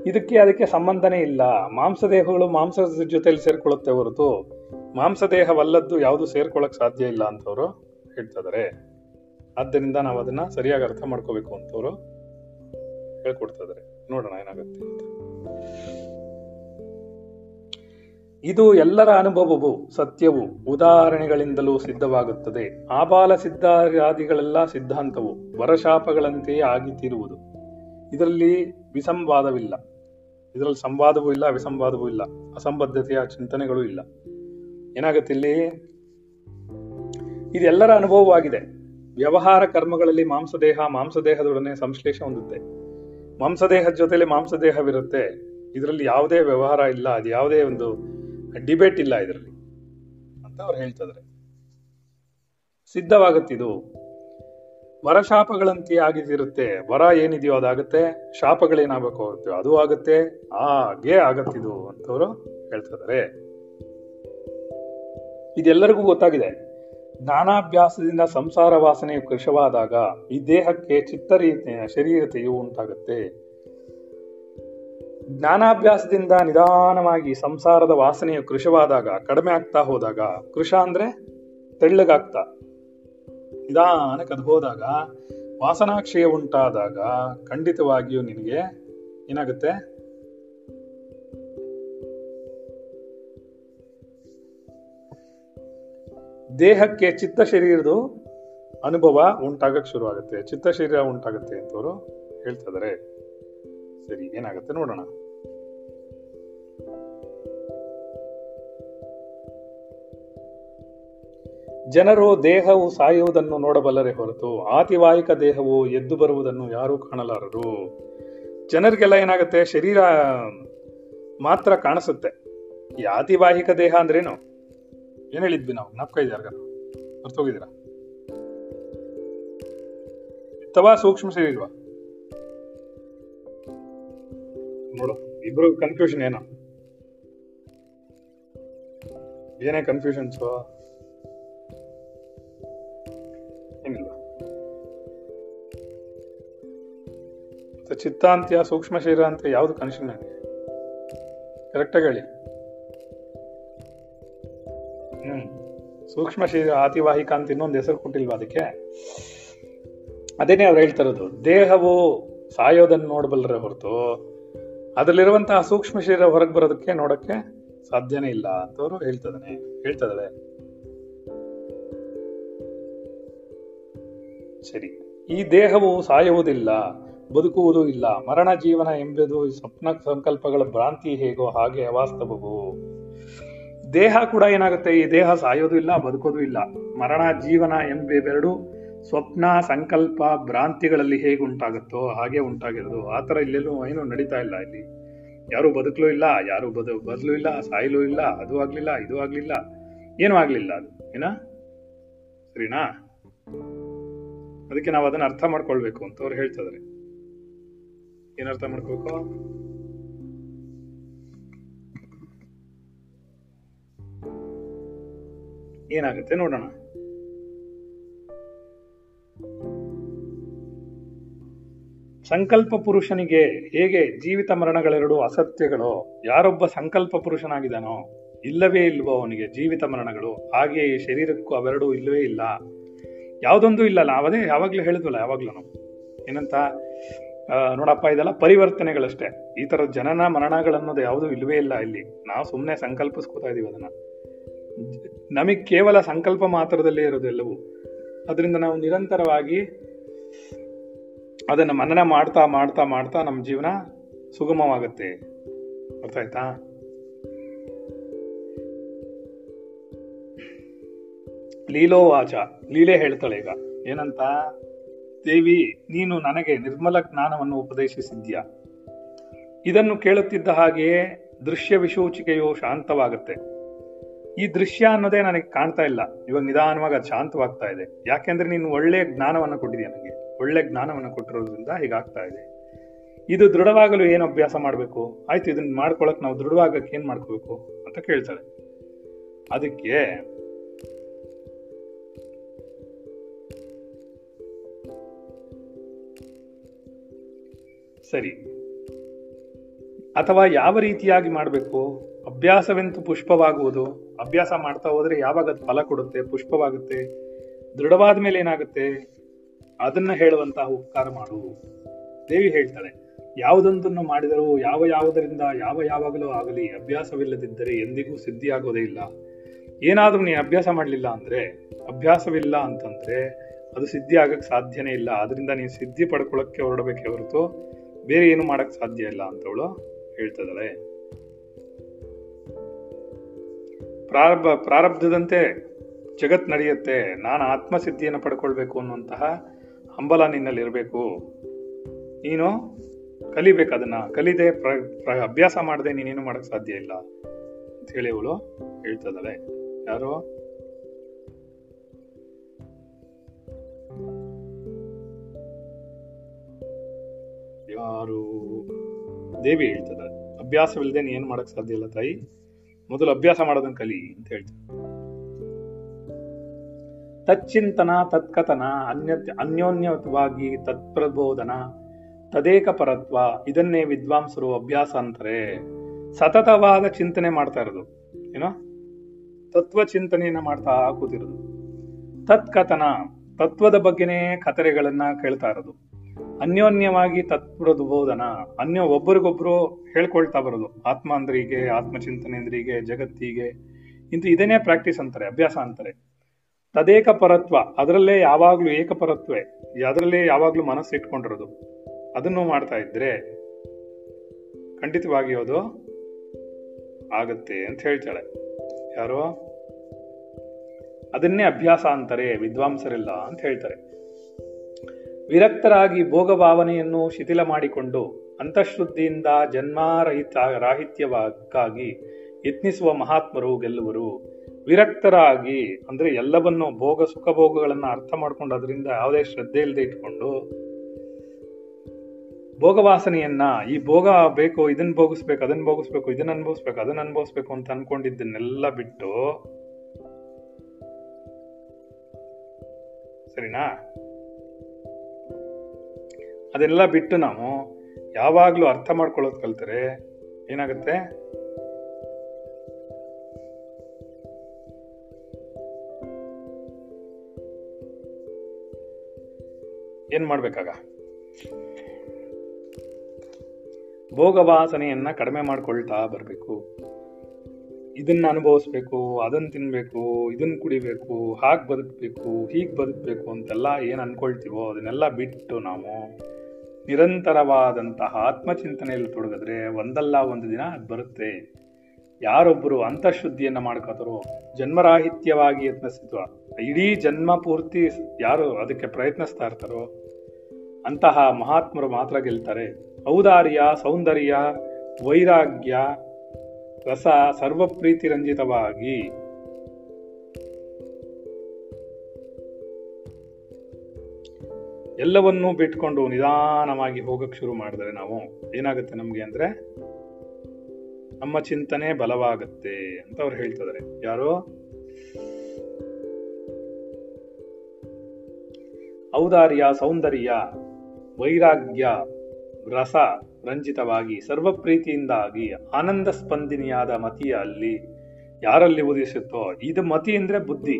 ಇದಕ್ಕೆ ಅದಕ್ಕೆ ಸಂಬಂಧನೇ ಇಲ್ಲ. ಮಾಂಸದೇಹಗಳು ಮಾಂಸದ ಜೊತೆಯಲ್ಲಿ ಸೇರ್ಕೊಳ್ಳುತ್ತೆ ಹೊರತು ಮಾಂಸದೇಹವಲ್ಲದ್ದು ಯಾವುದು ಸೇರ್ಕೊಳ್ಳಕ್ ಸಾಧ್ಯ ಇಲ್ಲ ಅಂತವರು ಹೇಳ್ತಾ ಇದಾರೆ. ಆದ್ದರಿಂದ ನಾವು ಅದನ್ನ ಸರಿಯಾಗಿ ಅರ್ಥ ಮಾಡ್ಕೋಬೇಕು ಅಂತವರು ಹೇಳ್ಕೊಡ್ತಾ ಇದಾರೆ. ನೋಡೋಣ ಏನಾಗುತ್ತೆ ಇದು ಎಲ್ಲರ ಅನುಭವವು ಸತ್ಯವು ಉದಾಹರಣೆಗಳಿಂದಲೂ ಸಿದ್ಧವಾಗುತ್ತದೆ. ಆಬಾಲ ಸಿದ್ಧಾದಿಗಳೆಲ್ಲ ಸಿದ್ಧಾಂತವು ವರಶಾಪಗಳಂತೆಯೇ ಆಗಿತಿರುವುದು. ಇದರಲ್ಲಿ ವಿಸಂವಾದವಿಲ್ಲ. ಇದರಲ್ಲಿ ಸಂವಾದವೂ ಇಲ್ಲ, ವಿಸಂವಾದವೂ ಇಲ್ಲ. ಅಸಂಬದ್ಧತೆಯ ಚಿಂತನೆಗಳು ಇಲ್ಲ. ಏನಾಗುತ್ತೆ ಇಲ್ಲಿ? ಇದೆಲ್ಲರ ಅನುಭವವಾಗಿದೆ. ವ್ಯವಹಾರ ಕರ್ಮಗಳಲ್ಲಿ ಮಾಂಸದೇಹ, ಮಾಂಸದೇಹದೊಡನೆ ಸಂಶ್ಲೇಷ ಹೊಂದುತ್ತೆ. ಮಾಂಸದೇಹದ ಜೊತೆಲಿ ಮಾಂಸದೇಹವಿರುತ್ತೆ. ಇದರಲ್ಲಿ ಯಾವುದೇ ವ್ಯವಹಾರ ಇಲ್ಲ, ಅದು ಯಾವುದೇ ಒಂದು ಡಿಬೇಟ್ ಇಲ್ಲ ಇದರಲ್ಲಿ ಅಂತ ಅವ್ರು ಹೇಳ್ತಿದ್ರೆ ಸಿದ್ಧವಾಗುತ್ತಿದು. ವರಶಾಪಗಳಂತೆ ಆಗಿದಿರುತ್ತೆ. ವರ ಏನಿದೆಯೋ ಅದಾಗುತ್ತೆ, ಶಾಪಗಳೇನಾಗಬೇಕು ಆಗುತ್ತೆ ಅದು ಆಗುತ್ತೆ, ಹಾಗೆ ಆಗತ್ತಿದು ಅಂತವರು ಹೇಳ್ತಿದ್ದಾರೆ ಇದೆಲ್ಲರಿಗೂ ಗೊತ್ತಾಗಿದೆ. ಜ್ಞಾನಾಭ್ಯಾಸದಿಂದ ಸಂಸಾರ ವಾಸನೆಯು ಕೃಶವಾದಾಗ ಈ ದೇಹಕ್ಕೆ ಚಿತ್ತರೀತೆಯ ಶರೀರತೆಯು ಉಂಟಾಗುತ್ತೆ. ಜ್ಞಾನಾಭ್ಯಾಸದಿಂದ ನಿಧಾನವಾಗಿ ಸಂಸಾರದ ವಾಸನೆಯು ಕೃಶವಾದಾಗ, ಕಡಿಮೆ ಆಗ್ತಾ ಹೋದಾಗ ಕೃಶ ಅಂದ್ರೆ ತೆಳ್ಳಗಾಗ್ತಾ, ನಿಧಾನಕ್ಕೆ ಅದು ಹೋದಾಗ, ವಾಸನಾಕ್ಷಯ ಉಂಟಾದಾಗ ಖಂಡಿತವಾಗಿಯೂ ನಿನಗೆ ಏನಾಗುತ್ತೆ? ದೇಹಕ್ಕೆ ಚಿತ್ತ ಶರೀರದ ಅನುಭವ ಉಂಟಾಗಕ್ಕೆ ಶುರುವಾಗುತ್ತೆ. ಚಿತ್ತ ಶರೀರ ಉಂಟಾಗುತ್ತೆ ಅಂತವರು ಹೇಳ್ತಾ ಸರಿ, ಏನಾಗುತ್ತೆ ನೋಡೋಣ. ಜನರು ದೇಹವು ಸಾಯುವುದನ್ನು ನೋಡಬಲ್ಲರೆ ಹೊರತು ಆತಿವಾಹಿಕ ದೇಹವು ಎದ್ದು ಬರುವುದನ್ನು ಯಾರೂ ಕಾಣಲಾರರು. ಜನರಿಗೆಲ್ಲ ಏನಾಗುತ್ತೆ? ಶರೀರ ಮಾತ್ರ ಕಾಣಿಸುತ್ತೆ. ಈ ಆತಿವಾಹಿಕ ದೇಹ ಅಂದ್ರೇನು? ಏನ್ ಹೇಳಿದ್ವಿ ನಾವು? ನಪ್ಕ ಯಾರಿಗಾರು ಹೋಗಿದ್ದೀರಾ ತವಾ ಸೂಕ್ಷ್ಮ ಶರೀರವಾ ನೋಡು, ಇಬ್ರು ಕನ್ಫ್ಯೂಷನ್ ಏನೋ. ಏನೇ ಕನ್ಫ್ಯೂಷನ್ಸ್ ಏನಿಲ್ಲ. ಮತ್ತೆ ಚಿತ್ತ ಅಂತ್ಯ, ಸೂಕ್ಷ್ಮ ಶರೀರ ಅಂತ ಯಾವ್ದು ಕನ್ಫ್ಯೂಷನ್ ನನಗೆ? ಕರೆಕ್ಟಾಗಿ ಹೇಳಿ. ಸೂಕ್ಷ್ಮ ಶರೀರ ಆತಿವಾಹಿಕ ಅಂತ ಇನ್ನೊಂದು ಹೆಸರು ಕೊಟ್ಟಿಲ್ವಾ ಅದಕ್ಕೆ? ಅದೇನೇ ಅವ್ರು ಹೇಳ್ತಾ ಇರೋದು ದೇಹವು ಸಾಯೋದನ್ನು ನೋಡಬಲ್ಲರೆ ಹೊರತು, ಅದರಲ್ಲಿರುವಂತಹ ಸೂಕ್ಷ್ಮ ಶರೀರ ಹೊರಗೆ ಬರೋದಕ್ಕೆ ನೋಡಕ್ಕೆ ಸಾಧ್ಯನೇ ಇಲ್ಲ ಅಂತವರು ಹೇಳ್ತದಾನೆ ಹೇಳ್ತದಳೆ ಸರಿ. ಈ ದೇಹವು ಸಾಯುವುದಿಲ್ಲ, ಬದುಕುವುದೂ ಇಲ್ಲ. ಮರಣ ಜೀವನ ಎಂಬುದು ಸ್ವಪ್ನ ಸಂಕಲ್ಪಗಳ ಭ್ರಾಂತಿ ಹೇಗೋ ಹಾಗೆ ಅವಾಸ್ತವವು. ದೇಹ ಕೂಡ ಏನಾಗುತ್ತೆ? ಈ ದೇಹ ಸಾಯೋದು ಇಲ್ಲ, ಬದುಕೋದು ಇಲ್ಲ. ಮರಣ, ಜೀವನ ಎಂಬೆರಡು ಸ್ವಪ್ನ, ಸಂಕಲ್ಪ, ಭ್ರಾಂತಿಗಳಲ್ಲಿ ಹೇಗೆ ಉಂಟಾಗುತ್ತೋ ಹಾಗೆ ಉಂಟಾಗಿರೋದು. ಆ ಥರ ಇಲ್ಲೆಲ್ಲೂ ಏನು ನಡೀತಾ ಇಲ್ಲ ಇಲ್ಲಿ. ಯಾರು ಬದುಕಲೂ ಇಲ್ಲ, ಯಾರು ಬದು, ಬದಲು ಇಲ್ಲ, ಸಾಯ್ಲೂ ಇಲ್ಲ, ಅದು ಆಗಲಿಲ್ಲ, ಇದು ಆಗಲಿಲ್ಲ, ಏನು ಆಗಲಿಲ್ಲ ಅದು. ಏನ? ಸರಿನಾ? ಅದಕ್ಕೆ ನಾವು ಅದನ್ನ ಅರ್ಥ ಮಾಡ್ಕೊಳ್ಬೇಕು ಅಂತ ಅವ್ರು ಹೇಳ್ತಿದ್ದಾರೆ ಏನು ಅರ್ಥ ಮಾಡ್ಕೋಬೇಕು ಏನಾಗುತ್ತೆ ನೋಡೋಣ. ಸಂಕಲ್ಪ ಪುರುಷನಿಗೆ ಹೇಗೆ ಜೀವಿತ ಮರಣಗಳೆರಡು ಅಸತ್ಯಗಳು, ಯಾರೊಬ್ಬ ಸಂಕಲ್ಪ ಪುರುಷನಾಗಿದ್ದಾನೋ, ಇಲ್ಲವೇ ಇಲ್ವೋ ಅವನಿಗೆ ಜೀವಿತ ಮರಣಗಳು, ಹಾಗೆಯೇ ಈ ಶರೀರಕ್ಕೂ ಅವೆರಡೂ ಇಲ್ಲವೇ ಇಲ್ಲ. ಯಾವುದೊಂದು ಇಲ್ಲಲ್ಲ ನಾವದೇ ಯಾವಾಗ್ಲೂ ಹೇಳಿದ್ವಲ್ಲ ಯಾವಾಗ್ಲೂ ಏನಂತ ನೋಡಪ್ಪ, ಇದೆಲ್ಲ ಪರಿವರ್ತನೆಗಳಷ್ಟೇ. ಈ ತರ ಜನನ ಮರಣಗಳನ್ನೋದು ಯಾವುದೂ ಇಲ್ಲವೇ ಇಲ್ಲ ಇಲ್ಲಿ. ನಾವು ಸುಮ್ಮನೆ ಸಂಕಲ್ಪಿಸ್ಕೋತಾ ಇದೀವಿ ಅದನ್ನ. ನಮಗೆ ಕೇವಲ ಸಂಕಲ್ಪ ಮಾತ್ರದಲ್ಲೇ ಇರೋದೆಲ್ಲವೂ ಅದರಿಂದ ನಾವು ನಿರಂತರವಾಗಿ ಅದನ್ನು ಮನನ ಮಾಡ್ತಾ ಮಾಡ್ತಾ ಮಾಡ್ತಾ ನಮ್ಮ ಜೀವನ ಸುಗಮವಾಗುತ್ತೆ. ಅರ್ಥ ಆಯ್ತಾ ಲೀಲೋವಾಚ. ಲೀಲೆ ಹೇಳ್ತಾಳೆ ಈಗ. ಏನಂತ? ದೇವಿ, ನೀನು ನನಗೆ ನಿರ್ಮಲ ಜ್ಞಾನವನ್ನು ಉಪದೇಶಿಸಿದ್ಯಾ ಇದನ್ನು ಕೇಳುತ್ತಿದ್ದ ಹಾಗೆಯೇ ದೃಶ್ಯ ವಿಸೂಚಿಕೆಯು ಶಾಂತವಾಗುತ್ತೆ. ಈ ದೃಶ್ಯ ಅನ್ನೋದೇ ನನಗೆ ಕಾಣ್ತಾ ಇಲ್ಲ. ಇವಾಗ ನಿಧಾನವಾಗಿ ಅದು ಶಾಂತವಾಗ್ತಾ ಇದೆ. ಯಾಕೆಂದ್ರೆ ನೀನು ಒಳ್ಳೆ ಜ್ಞಾನವನ್ನು ಕೊಟ್ಟಿದೆಯಾ ನನಗೆ. ಒಳ್ಳೆ ಜ್ಞಾನವನ್ನು ಕೊಟ್ಟಿರೋದ್ರಿಂದ ಹೀಗಾಗ್ತಾ ಇದೆ. ಇದು ದೃಢವಾಗಲು ಏನು ಅಭ್ಯಾಸ ಮಾಡಬೇಕು? ಆಯ್ತು, ಇದನ್ನ ಮಾಡ್ಕೊಳಕ್ ನಾವು ದೃಢವಾಗಕ್ಕೆ ಏನು ಮಾಡ್ಕೋಬೇಕು ಅಂತ ಕೇಳ್ತಾಳೆ. ಅದಕ್ಕೆ ಸರಿ. ಅಥವಾ ಯಾವ ರೀತಿಯಾಗಿ ಮಾಡಬೇಕು? ಅಭ್ಯಾಸವೆಂತು ಪುಷ್ಪವಾಗುವುದು? ಅಭ್ಯಾಸ ಮಾಡ್ತಾ ಹೋದ್ರೆ ಯಾವಾಗ ಅದು ಫಲ ಕೊಡುತ್ತೆ, ಪುಷ್ಪವಾಗುತ್ತೆ, ದೃಢವಾದ ಮೇಲೆ ಏನಾಗುತ್ತೆ? ಅದನ್ನ ಹೇಳುವಂತಹ ಉಪಕಾರ ಮಾಡು. ದೇವಿ ಹೇಳ್ತಾಳೆ, ಯಾವುದೊಂದನ್ನು ಮಾಡಿದರೂ ಯಾವ ಯಾವುದರಿಂದ ಯಾವ ಯಾವಾಗಲೂ ಆಗಲಿ ಅಭ್ಯಾಸವಿಲ್ಲದಿದ್ದರೆ ಎಂದಿಗೂ ಸಿದ್ಧಿಯಾಗೋದೇ ಇಲ್ಲ. ಏನಾದರೂ ನೀನು ಅಭ್ಯಾಸ ಮಾಡಲಿಲ್ಲ ಅಂದ್ರೆ, ಅಭ್ಯಾಸವಿಲ್ಲ ಅಂತಂದ್ರೆ ಅದು ಸಿದ್ಧಿ ಆಗಕ್ಕೆ ಸಾಧ್ಯನೇ ಇಲ್ಲ. ಅದರಿಂದ ನೀನು ಸಿದ್ಧಿ ಪಡ್ಕೊಳ್ಳೋಕ್ಕೆ ಹೊರಡಬೇಕೆ ಹೊರತು ಬೇರೆ ಏನು ಮಾಡಕ್ಕೆ ಸಾಧ್ಯ ಇಲ್ಲ ಅಂತವಳು ಹೇಳ್ತಿದ್ದಾಳೆ ಪ್ರಾರಬ್ಧ ಪ್ರಾರಬ್ಧದಂತೆ ಜಗತ್ ನಡೆಯುತ್ತೆ. ನಾನು ಆತ್ಮಸಿದ್ಧಿಯನ್ನು ಪಡ್ಕೊಳ್ಬೇಕು ಅನ್ನುವಂತಹ ಹಂಬಲ ನಿನ್ನಲ್ಲಿ ಇರಬೇಕು. ನೀನು ಕಲಿಬೇಕು ಅದನ್ನು. ಕಲಿದೆ, ಪ್ರ ಅಭ್ಯಾಸ ಮಾಡದೆ ನೀನೇನು ಮಾಡೋಕ್ಕೆ ಸಾಧ್ಯ ಇಲ್ಲ ಅಂತ ಹೇಳಿ ಅವಳು ಹೇಳ್ತದಳೆ ಯಾರು? ಯಾರು? ದೇವಿ ಹೇಳ್ತದ ಅಭ್ಯಾಸವಿಲ್ಲದೆ ನೀ ಏನು ಮಾಡೋಕ್ಕೆ ಸಾಧ್ಯ ಇಲ್ಲ ತಾಯಿ. ಮೊದಲು ಅಭ್ಯಾಸ ಮಾಡೋದನ್ನ ಕಲಿ ಅಂತ ಹೇಳ್ತಾರೆ ತಚ್ಚಿಂತನ, ತತ್ಕಥನ, ಅನ್ಯ ಅನ್ಯೋನ್ಯವಾಗಿ ತತ್ಪ್ರಬೋಧನ, ತದೇಕ ಪರತ್ವ, ಇದನ್ನೇ ವಿದ್ವಾಂಸರು ಅಭ್ಯಾಸ ಅಂತಾರೆ. ಸತತವಾದ ಚಿಂತನೆ ಮಾಡ್ತಾ ಇರೋದು. ಏನೋ? ತತ್ವ ಚಿಂತನೆಯನ್ನ ಮಾಡ್ತಾ ಕೂತಿರೋದು. ತತ್ಕಥನ, ತತ್ವದ ಬಗ್ಗೆನೇ ಕಥರೆಗಳನ್ನ ಕೇಳ್ತಾ ಇರೋದು. ಅನ್ಯೋನ್ಯವಾಗಿ ತತ್ಪ್ರಬೋಧನ ಅನ್ಯ ಒಬ್ಬರಿಗೊಬ್ರು ಹೇಳ್ಕೊಳ್ತಾ ಬರೋದು. ಆತ್ಮ ಆತ್ಮಚಿಂತನೆಂದ್ರಿಗೆ ಜಗತ್ತಿಗೆ ಇಂತ ಇದನ್ನೇ ಪ್ರಾಕ್ಟೀಸ್ ಅಂತಾರೆ, ಅಭ್ಯಾಸ ಅಂತಾರೆ. ತದೇಕ ಪರತ್ವ, ಅದರಲ್ಲೇ ಯಾವಾಗ್ಲೂ ಏಕಪರತ್ವೇ ಅದರಲ್ಲೇ ಯಾವಾಗ್ಲೂ ಮನಸ್ಸು ಇಟ್ಕೊಂಡಿರೋದು. ಅದನ್ನು ಮಾಡ್ತಾ ಇದ್ರೆ ಖಂಡಿತವಾಗಿ ಅದು ಆಗತ್ತೆ ಅಂತ ಹೇಳ್ತಾಳೆ. ಯಾರೋ? ಅದನ್ನೇ ಅಭ್ಯಾಸ ಅಂತಾರೆ, ವಿದ್ವಾಂಸರಿಲ್ಲ ಅಂತ ಹೇಳ್ತಾರೆ. ವಿರಕ್ತರಾಗಿ ಭೋಗ ಭಾವನೆಯನ್ನು ಶಿಥಿಲ ಮಾಡಿಕೊಂಡು ಅಂತಃಶುದ್ಧಿಯಿಂದ ಜನ್ಮಾರಹಿತ ರಾಹಿತ್ಯವಾಗಿ ಯತ್ನಿಸುವ ಮಹಾತ್ಮರು, ಗೆಲ್ಲುವರು. ವಿರಕ್ತರಾಗಿ ಅಂದರೆ ಎಲ್ಲವನ್ನು ಭೋಗ ಸುಖ ಭೋಗಗಳನ್ನು ಅರ್ಥ ಮಾಡಿಕೊಂಡು ಅದರಿಂದ ಯಾವುದೇ ಶ್ರದ್ಧೆ ಇಲ್ಲದೆ ಇಟ್ಕೊಂಡು ಭೋಗವಾಸನೆಯನ್ನ ಈ ಭೋಗ ಬೇಕು ಇದನ್ನ ಭೋಗಿಸ್ಬೇಕು ಅದನ್ನ ಭೋಗಿಸ್ಬೇಕು ಇದನ್ನ ಅನುಭವಿಸ್ಬೇಕು ಅದನ್ನ ಅನುಭವಿಸ್ಬೇಕು ಅಂತ ಅನ್ಕೊಂಡಿದ್ದನ್ನೆಲ್ಲ ಬಿಟ್ಟು ಸರಿನಾ? ಅದೆಲ್ಲ ಬಿಟ್ಟು ನಾವು ಯಾವಾಗಲೂ ಅರ್ಥ ಮಾಡ್ಕೊಳ್ಳೋದು ಕಲ್ತರೆ ಏನಾಗುತ್ತೆ? ಏನ್ ಮಾಡ್ಬೇಕಾಗ? ಭೋಗವಾಸನೆಯನ್ನ ಕಡಿಮೆ ಮಾಡ್ಕೊಳ್ತಾ ಬರಬೇಕು. ಇದನ್ನ ಅನುಭವಿಸ್ಬೇಕು, ಅದನ್ನ ತಿನ್ಬೇಕು, ಇದನ್ನ ಕುಡಿಬೇಕು, ಹಾಗೆ ಬದುಕಬೇಕು, ಹೀಗೆ ಬದುಕಬೇಕು ಅಂತೆಲ್ಲ ಏನು ಅನ್ಕೊಳ್ತೀವೋ ಅದನ್ನೆಲ್ಲ ಬಿಟ್ಟು ನಾವು ನಿರಂತರವಾದಂತಹ ಆತ್ಮಚಿಂತನೆಯಲ್ಲಿ ತೊಡಗಿದ್ರೆ ಒಂದಲ್ಲ ಒಂದು ದಿನ ಅದು ಬರುತ್ತೆ. ಯಾರೊಬ್ಬರು ಅಂತಃಶುದ್ಧಿಯನ್ನು ಮಾಡ್ಕೋತಾರೋ, ಜನ್ಮರಾಹಿತ್ಯವಾಗಿ ಯತ್ನಿಸಿದ್ವ ಇಡೀ ಜನ್ಮ ಪೂರ್ತಿ ಯಾರು ಅದಕ್ಕೆ ಪ್ರಯತ್ನಿಸ್ತಾ ಇರ್ತಾರೋ, ಅಂತಹ ಮಹಾತ್ಮರು ಮಾತ್ರ ಗೆಲ್ತಾರೆ. ಔದಾರ್ಯ, ಸೌಂದರ್ಯ, ವೈರಾಗ್ಯ, ರಸ ಸರ್ವಪ್ರೀತಿ ಎಲ್ಲವನ್ನೂ ಬಿಟ್ಕೊಂಡು ನಿಧಾನವಾಗಿ ಹೋಗಕ್ ಶುರು ಮಾಡಿದ್ರೆ ನಾವು ಏನಾಗುತ್ತೆ ನಮ್ಗೆ ಅಂದ್ರೆ ನಮ್ಮ ಚಿಂತನೆ ಬಲವಾಗುತ್ತೆ ಅಂತ ಅವ್ರು ಹೇಳ್ತಿದ್ದಾರೆ. ಯಾರೋ? ಔದಾರ್ಯ, ಸೌಂದರ್ಯ, ವೈರಾಗ್ಯ, ರಸ ರಂಜಿತವಾಗಿ ಸರ್ವಪ್ರೀತಿಯಿಂದಾಗಿ ಆನಂದ ಸ್ಪಂದಿನಿಯಾದ ಮತಿಯ ಅಲ್ಲಿ ಯಾರಲ್ಲಿ ಉದಿಸುತ್ತೋ ಇದು ಮತಿ ಅಂದರೆ ಬುದ್ಧಿ.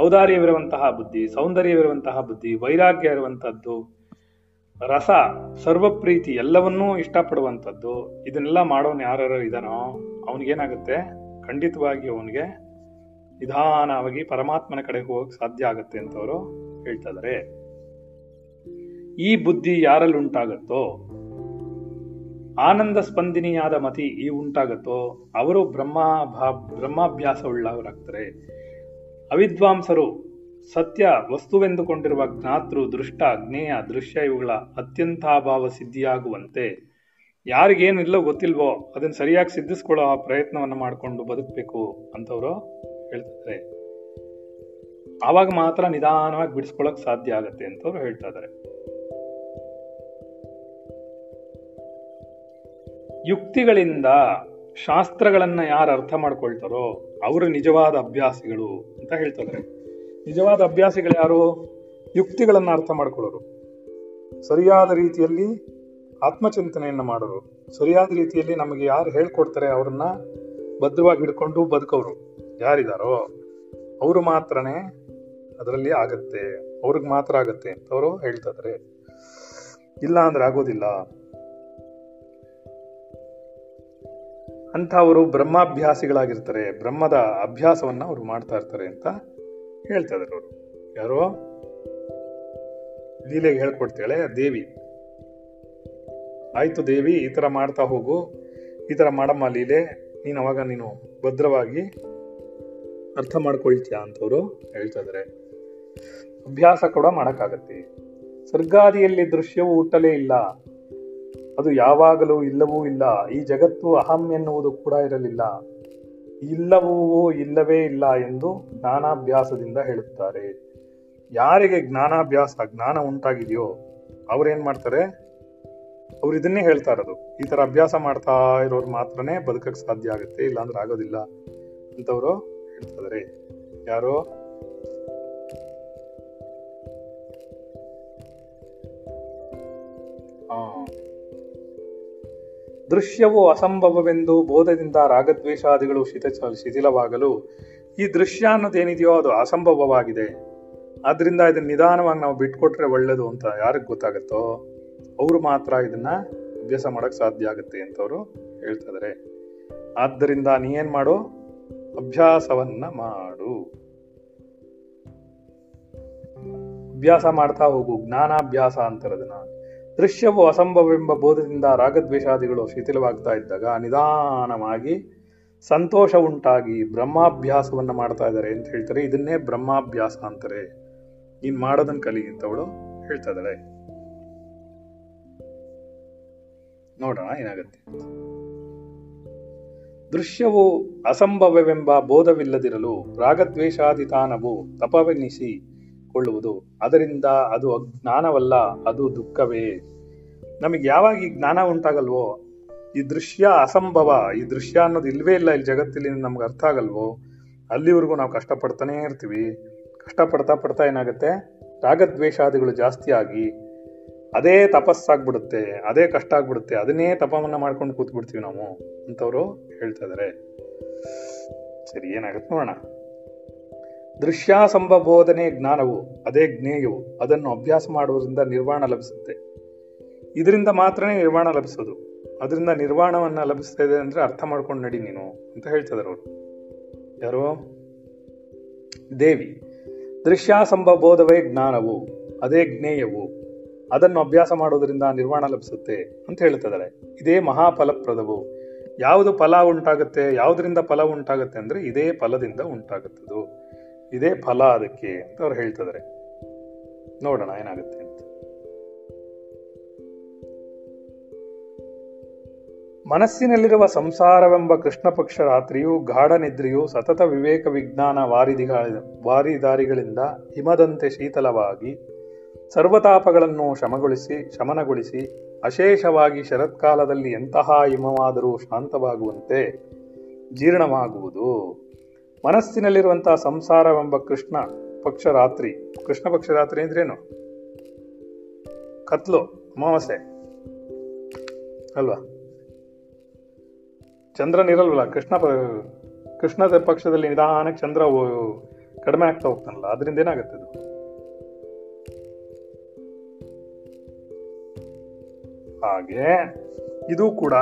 ಔದಾರ್ಯವಿರುವಂತಹ ಬುದ್ಧಿ, ಸೌಂದರ್ಯವಿರುವಂತಹ ಬುದ್ಧಿ, ವೈರಾಗ್ಯ ಇರುವಂತಹದ್ದು, ರಸ, ಸರ್ವಪ್ರೀತಿ ಎಲ್ಲವನ್ನೂ ಇಷ್ಟಪಡುವಂಥದ್ದು ಇದನ್ನೆಲ್ಲ ಮಾಡೋನು ಯಾರು ಇದಾನೋ ಅವನಿಗೇನಾಗುತ್ತೆ? ಖಂಡಿತವಾಗಿ ಅವನಿಗೆ ನಿಧಾನವಾಗಿ ಪರಮಾತ್ಮನ ಕಡೆ ಹೋಗಕ್ ಸಾಧ್ಯ ಆಗುತ್ತೆ ಅಂತವರು ಹೇಳ್ತಾ ಈ ಬುದ್ಧಿ ಯಾರಲ್ಲಿ ಉಂಟಾಗತ್ತೋ, ಆನಂದ ಸ್ಪಂದಿನಿಯಾದ ಮತಿ ಈ ಉಂಟಾಗತ್ತೋ, ಅವರು ಬ್ರಹ್ಮ ಬ್ರಹ್ಮಾಭ್ಯಾಸ ಉಳ್ಳವರಾಗ್ತಾರೆ ಅವಿದ್ವಾಂಸರು ಸತ್ಯ ವಸ್ತುವೆಂದುಕೊಂಡಿರುವ ಜ್ಞಾತೃ, ದೃಷ್ಟ, ಜ್ಞೇಯ, ದೃಶ್ಯ ಇವುಗಳ ಅತ್ಯಂತಾಭಾವ ಸಿದ್ಧಿಯಾಗುವಂತೆ. ಯಾರಿಗೇನಿಲ್ಲ ಗೊತ್ತಿಲ್ವೋ ಅದನ್ನು ಸರಿಯಾಗಿ ಸಿದ್ಧಿಸ್ಕೊಳ್ಳೋ ಪ್ರಯತ್ನವನ್ನು ಮಾಡಿಕೊಂಡು ಬದುಕಬೇಕು ಅಂತವರು ಹೇಳ್ತಿದ್ದಾರೆ. ಆವಾಗ ಮಾತ್ರ ನಿಧಾನವಾಗಿ ಬಿಡಿಸ್ಕೊಳ್ಳೋಕೆ ಸಾಧ್ಯ ಆಗತ್ತೆ ಅಂತವ್ರು ಹೇಳ್ತಾ ಇದ್ದಾರೆ. ಯುಕ್ತಿಗಳಿಂದ ಶಾಸ್ತ್ರಗಳನ್ನ ಯಾರು ಅರ್ಥ ಮಾಡ್ಕೊಳ್ತಾರೋ ಅವರು ನಿಜವಾದ ಅಭ್ಯಾಸಿಗಳು ಅಂತ ಹೇಳ್ತಾರೆ. ನಿಜವಾದ ಅಭ್ಯಾಸಿಗಳು ಯಾರು? ಯುಕ್ತಿಗಳನ್ನು ಅರ್ಥ ಮಾಡಿಕೊಳ್ಳೋರು. ಸರಿಯಾದ ರೀತಿಯಲ್ಲಿ ಆತ್ಮಚಿಂತನೆಯನ್ನು ಮಾಡೋರು. ಸರಿಯಾದ ರೀತಿಯಲ್ಲಿ ನಮಗೆ ಯಾರು ಹೇಳ್ಕೊಡ್ತಾರೆ ಅವ್ರನ್ನ ಭದ್ರವಾಗಿ ಹಿಡ್ಕೊಂಡು ಬದುಕೋರು. ಯಾರಿದಾರೋ? ಅವರು ಮಾತ್ರನೇ ಅದರಲ್ಲಿ ಆಗತ್ತೆ. ಅವ್ರಿಗೆ ಮಾತ್ರ ಆಗತ್ತೆ ಅಂತ ಅವರು ಹೇಳ್ತಾ ಇದಾರೆ. ಇಲ್ಲ ಅಂದ್ರೆ ಆಗೋದಿಲ್ಲ. ಅಂಥವರು ಬ್ರಹ್ಮಾಭ್ಯಾಸಿಗಳಾಗಿರ್ತಾರೆ, ಬ್ರಹ್ಮದ ಅಭ್ಯಾಸವನ್ನ ಅವರು ಮಾಡ್ತಾ ಇರ್ತಾರೆ ಅಂತ ಹೇಳ್ತಾ ಇದ್ದಾರೆ ಅವರು. ಯಾರೋ? ಲೀಲೆಗೆ ಹೇಳ್ಕೊಡ್ತಾಳೆ, ದೇವಿ. ಆಯಿತು ದೇವಿ, ಈ ಥರ ಮಾಡ್ತಾ ಹೋಗು, ಈ ಥರ ಮಾಡಮ್ಮ ಲೀಲೆ, ನೀನು ಅವಾಗ ನೀನು ಭದ್ರವಾಗಿ ಅರ್ಥ ಮಾಡ್ಕೊಳ್ತೀಯ ಅಂತವರು ಹೇಳ್ತಾ ಇದಾರೆ ಅಭ್ಯಾಸ ಕೂಡ ಮಾಡೋಕ್ಕಾಗತ್ತೆ. ಸರ್ಗಾದಿಯಲ್ಲಿ ದೃಶ್ಯವು ಹುಟ್ಟಲೇ ಇಲ್ಲ. ಅದು ಯಾವಾಗಲೂ ಇಲ್ಲವೂ ಇಲ್ಲ. ಈ ಜಗತ್ತು ಅಹಂ ಎನ್ನುವುದು ಕೂಡ ಇರಲಿಲ್ಲ. ಇಲ್ಲವೂ ಇಲ್ಲವೇ ಇಲ್ಲ ಎಂದು ಜ್ಞಾನಾಭ್ಯಾಸದಿಂದ ಹೇಳುತ್ತಾರೆ. ಯಾರಿಗೆ ಜ್ಞಾನಾಭ್ಯಾಸ, ಜ್ಞಾನ ಉಂಟಾಗಿದೆಯೋ ಅವ್ರೇನ್ ಮಾಡ್ತಾರೆ? ಅವ್ರು ಇದನ್ನೇ ಹೇಳ್ತಾ ಇರೋದು. ಈ ತರ ಅಭ್ಯಾಸ ಮಾಡ್ತಾ ಇರೋರು ಮಾತ್ರನೇ ಬದುಕಕ್ ಸಾಧ್ಯ ಆಗುತ್ತೆ, ಇಲ್ಲಾಂದ್ರೆ ಆಗೋದಿಲ್ಲ ಅಂತವರು ಹೇಳ್ತಾರೆ ಯಾರೋ? ದೃಶ್ಯವು ಅಸಂಭವವೆಂದು ಬೋಧದಿಂದ ರಾಗದ್ವೇಷಾದಿಗಳು ಶಿಥ ಶಿಥಿಲವಾಗಲು, ಈ ದೃಶ್ಯ ಅನ್ನೋದೇನಿದೆಯೋ ಅದು ಅಸಂಭವವಾಗಿದೆ. ಆದ್ದರಿಂದ ಇದನ್ನ ನಿಧಾನವಾಗಿ ನಾವು ಬಿಟ್ಕೊಟ್ರೆ ಒಳ್ಳೇದು ಅಂತ ಯಾರಿಗೆ ಗೊತ್ತಾಗುತ್ತೋ, ಅವರು ಮಾತ್ರ ಇದನ್ನ ಅಭ್ಯಾಸ ಮಾಡೋಕ್ಕೆ ಸಾಧ್ಯ ಆಗುತ್ತೆ ಅಂತ ಅವರು ಇದಾರೆ. ಆದ್ದರಿಂದ ಏನ್ ಮಾಡು? ಅಭ್ಯಾಸವನ್ನ ಮಾಡು. ಅಭ್ಯಾಸ ಮಾಡ್ತಾ ಹೋಗು, ಜ್ಞಾನಾಭ್ಯಾಸ ಅಂತಾರದನ್ನ ದೃಶ್ಯವು ಅಸಂಭವವೆಂಬ ಬೋಧದಿಂದ ರಾಗದ್ವೇಷಾದಿಗಳು ಶಿಥಿಲವಾಗ್ತಾ ಇದ್ದಾಗ ನಿಧಾನವಾಗಿ ಸಂತೋಷ ಉಂಟಾಗಿ ಬ್ರಹ್ಮಾಭ್ಯಾಸವನ್ನು ಮಾಡ್ತಾ ಇದ್ದಾರೆ ಅಂತ ಹೇಳ್ತಾರೆ. ಇದನ್ನೇ ಬ್ರಹ್ಮಾಭ್ಯಾಸ ಅಂತಾರೆ. ನೀನ್ ಮಾಡೋದನ್ನ ಕಲಿ ಅಂತ ಅವಳು ಹೇಳ್ತಾ ಇದ್ದಾಳೆ. ನೋಡೋಣ, ಏನಾಗುತ್ತೆ ದೃಶ್ಯವು ಅಸಂಭವವೆಂಬ ಬೋಧವಿಲ್ಲದಿರಲು ರಾಗದ್ವೇಷಾದಿತಾನವು ತಪವೆನಿಸಿ ಕೊಳ್ಳುವುದು ಅದರಿಂದ ಅದು ಅಜ್ಞಾನವಲ್ಲ, ಅದು ದುಃಖವೇ. ನಮಗೆ ಯಾವಾಗ ಈ ಜ್ಞಾನ ಉಂಟಾಗಲ್ವೋ? ಈ ದೃಶ್ಯ ಅಸಂಭವ, ಈ ದೃಶ್ಯ ಅನ್ನೋದು ಇಲ್ವೇ ಇಲ್ಲ ಇಲ್ಲಿ ಜಗತ್ತಲ್ಲಿ ನಮ್ಗೆ ಅರ್ಥ ಆಗಲ್ವೋ? ಅಲ್ಲಿವರೆಗೂ ನಾವು ಕಷ್ಟಪಡ್ತಾನೇ ಇರ್ತೀವಿ. ಕಷ್ಟಪಡ್ತಾ ಪಡ್ತಾ ಏನಾಗುತ್ತೆ? ರಾಗದ್ವೇಷಾದಿಗಳು ಜಾಸ್ತಿ ಆಗಿ ಅದೇ ತಪಸ್ಸಾಗ್ಬಿಡುತ್ತೆ, ಅದೇ ಕಷ್ಟ ಆಗ್ಬಿಡುತ್ತೆ, ಅದನ್ನೇ ತಪವನ್ನ ಮಾಡ್ಕೊಂಡು ಕೂತ್ಬಿಡ್ತೀವಿ ನಾವು, ಅಂತವರು ಹೇಳ್ತಾ ಇದಾರೆ. ಸರಿ, ಏನಾಗುತ್ತೆ ನೋಡೋಣ. ದೃಶ್ಯಾಸಂಭಬೋಧನೆ ಜ್ಞಾನವು, ಅದೇ ಜ್ಞೇಯವು, ಅದನ್ನು ಅಭ್ಯಾಸ ಮಾಡುವುದರಿಂದ ನಿರ್ವಾಣ ಲಭಿಸುತ್ತೆ. ಇದರಿಂದ ಮಾತ್ರನೇ ನಿರ್ವಾಣ ಲಭಿಸೋದು. ಅದರಿಂದ ನಿರ್ವಾಣವನ್ನು ಲಭಿಸ್ತಾ ಇದೆ ಅಂದ್ರೆ ಅರ್ಥ ಮಾಡ್ಕೊಂಡು ನಡಿ ನೀನು ಅಂತ ಹೇಳ್ತಿದ್ದಾರೆ ಅವರು. ಯಾರು? ದೇವಿ. ದೃಶ್ಯಾಸಂಭಬೋಧವೇ ಜ್ಞಾನವು, ಅದೇ ಜ್ಞೇಯವು, ಅದನ್ನು ಅಭ್ಯಾಸ ಮಾಡುವುದರಿಂದ ನಿರ್ವಾಣ ಲಭಿಸುತ್ತೆ ಅಂತ ಹೇಳ್ತಿದ್ದಾರೆ ಇದೇ ಮಹಾಫಲಪ್ರದವು. ಯಾವುದು ಫಲ ಉಂಟಾಗುತ್ತೆ, ಯಾವುದರಿಂದ ಫಲ ಉಂಟಾಗುತ್ತೆ ಅಂದರೆ ಇದೇ ಫಲದಿಂದ ಉಂಟಾಗುತ್ತದು. ಇದೇ ಫಲ ಅದಕ್ಕೆ ಅಂತ ಅವ್ರು ಹೇಳ್ತಿದ್ದಾರೆ ನೋಡೋಣ ಏನಾಗುತ್ತೆ ಅಂತ. ಮನಸ್ಸಿನಲ್ಲಿರುವ ಸಂಸಾರವೆಂಬ ಕೃಷ್ಣ ಪಕ್ಷ ರಾತ್ರಿಯು, ಗಾಢ ನಿದ್ರೆಯು, ಸತತ ವಿವೇಕ ವಿಜ್ಞಾನ ವಾರಿದಿಗಳ ವಾರಿದಾರಿಗಳಿಂದ ಹಿಮದಂತೆ ಶೀತಲವಾಗಿ ಸರ್ವತಾಪಗಳನ್ನು ಶಮಗೊಳಿಸಿ, ಶಮನಗೊಳಿಸಿ, ಅಶೇಷವಾಗಿ ಶರತ್ಕಾಲದಲ್ಲಿ ಎಂತಹ ಹಿಮವಾದರೂ ಶಾಂತವಾಗುವಂತೆ ಜೀರ್ಣವಾಗುವುದು. ಮನಸ್ಸಿನಲ್ಲಿರುವಂತಹ ಸಂಸಾರವೆಂಬ ಕೃಷ್ಣ ಪಕ್ಷ ರಾತ್ರಿ ಕೃಷ್ಣ ಪಕ್ಷ ರಾತ್ರಿ ಅಂದ್ರೇನು? ಕತ್ಲು, ಅಮಾವಾಸ್ಯೆ. ಅಲ್ವಾ? ಚಂದ್ರನಿರಲ್ವಲ್ಲ ಕೃಷ್ಣ ಕೃಷ್ಣದ ಪಕ್ಷದಲ್ಲಿ ನಿಧಾನಕ್ಕೆ ಚಂದ್ರ ಕಡಿಮೆ ಆಗ್ತಾ ಹೋಗ್ತಾನಲ್ಲ, ಅದರಿಂದ ಏನಾಗುತ್ತೆ ಅದು? ಹಾಗೆ, ಇದು ಕೂಡ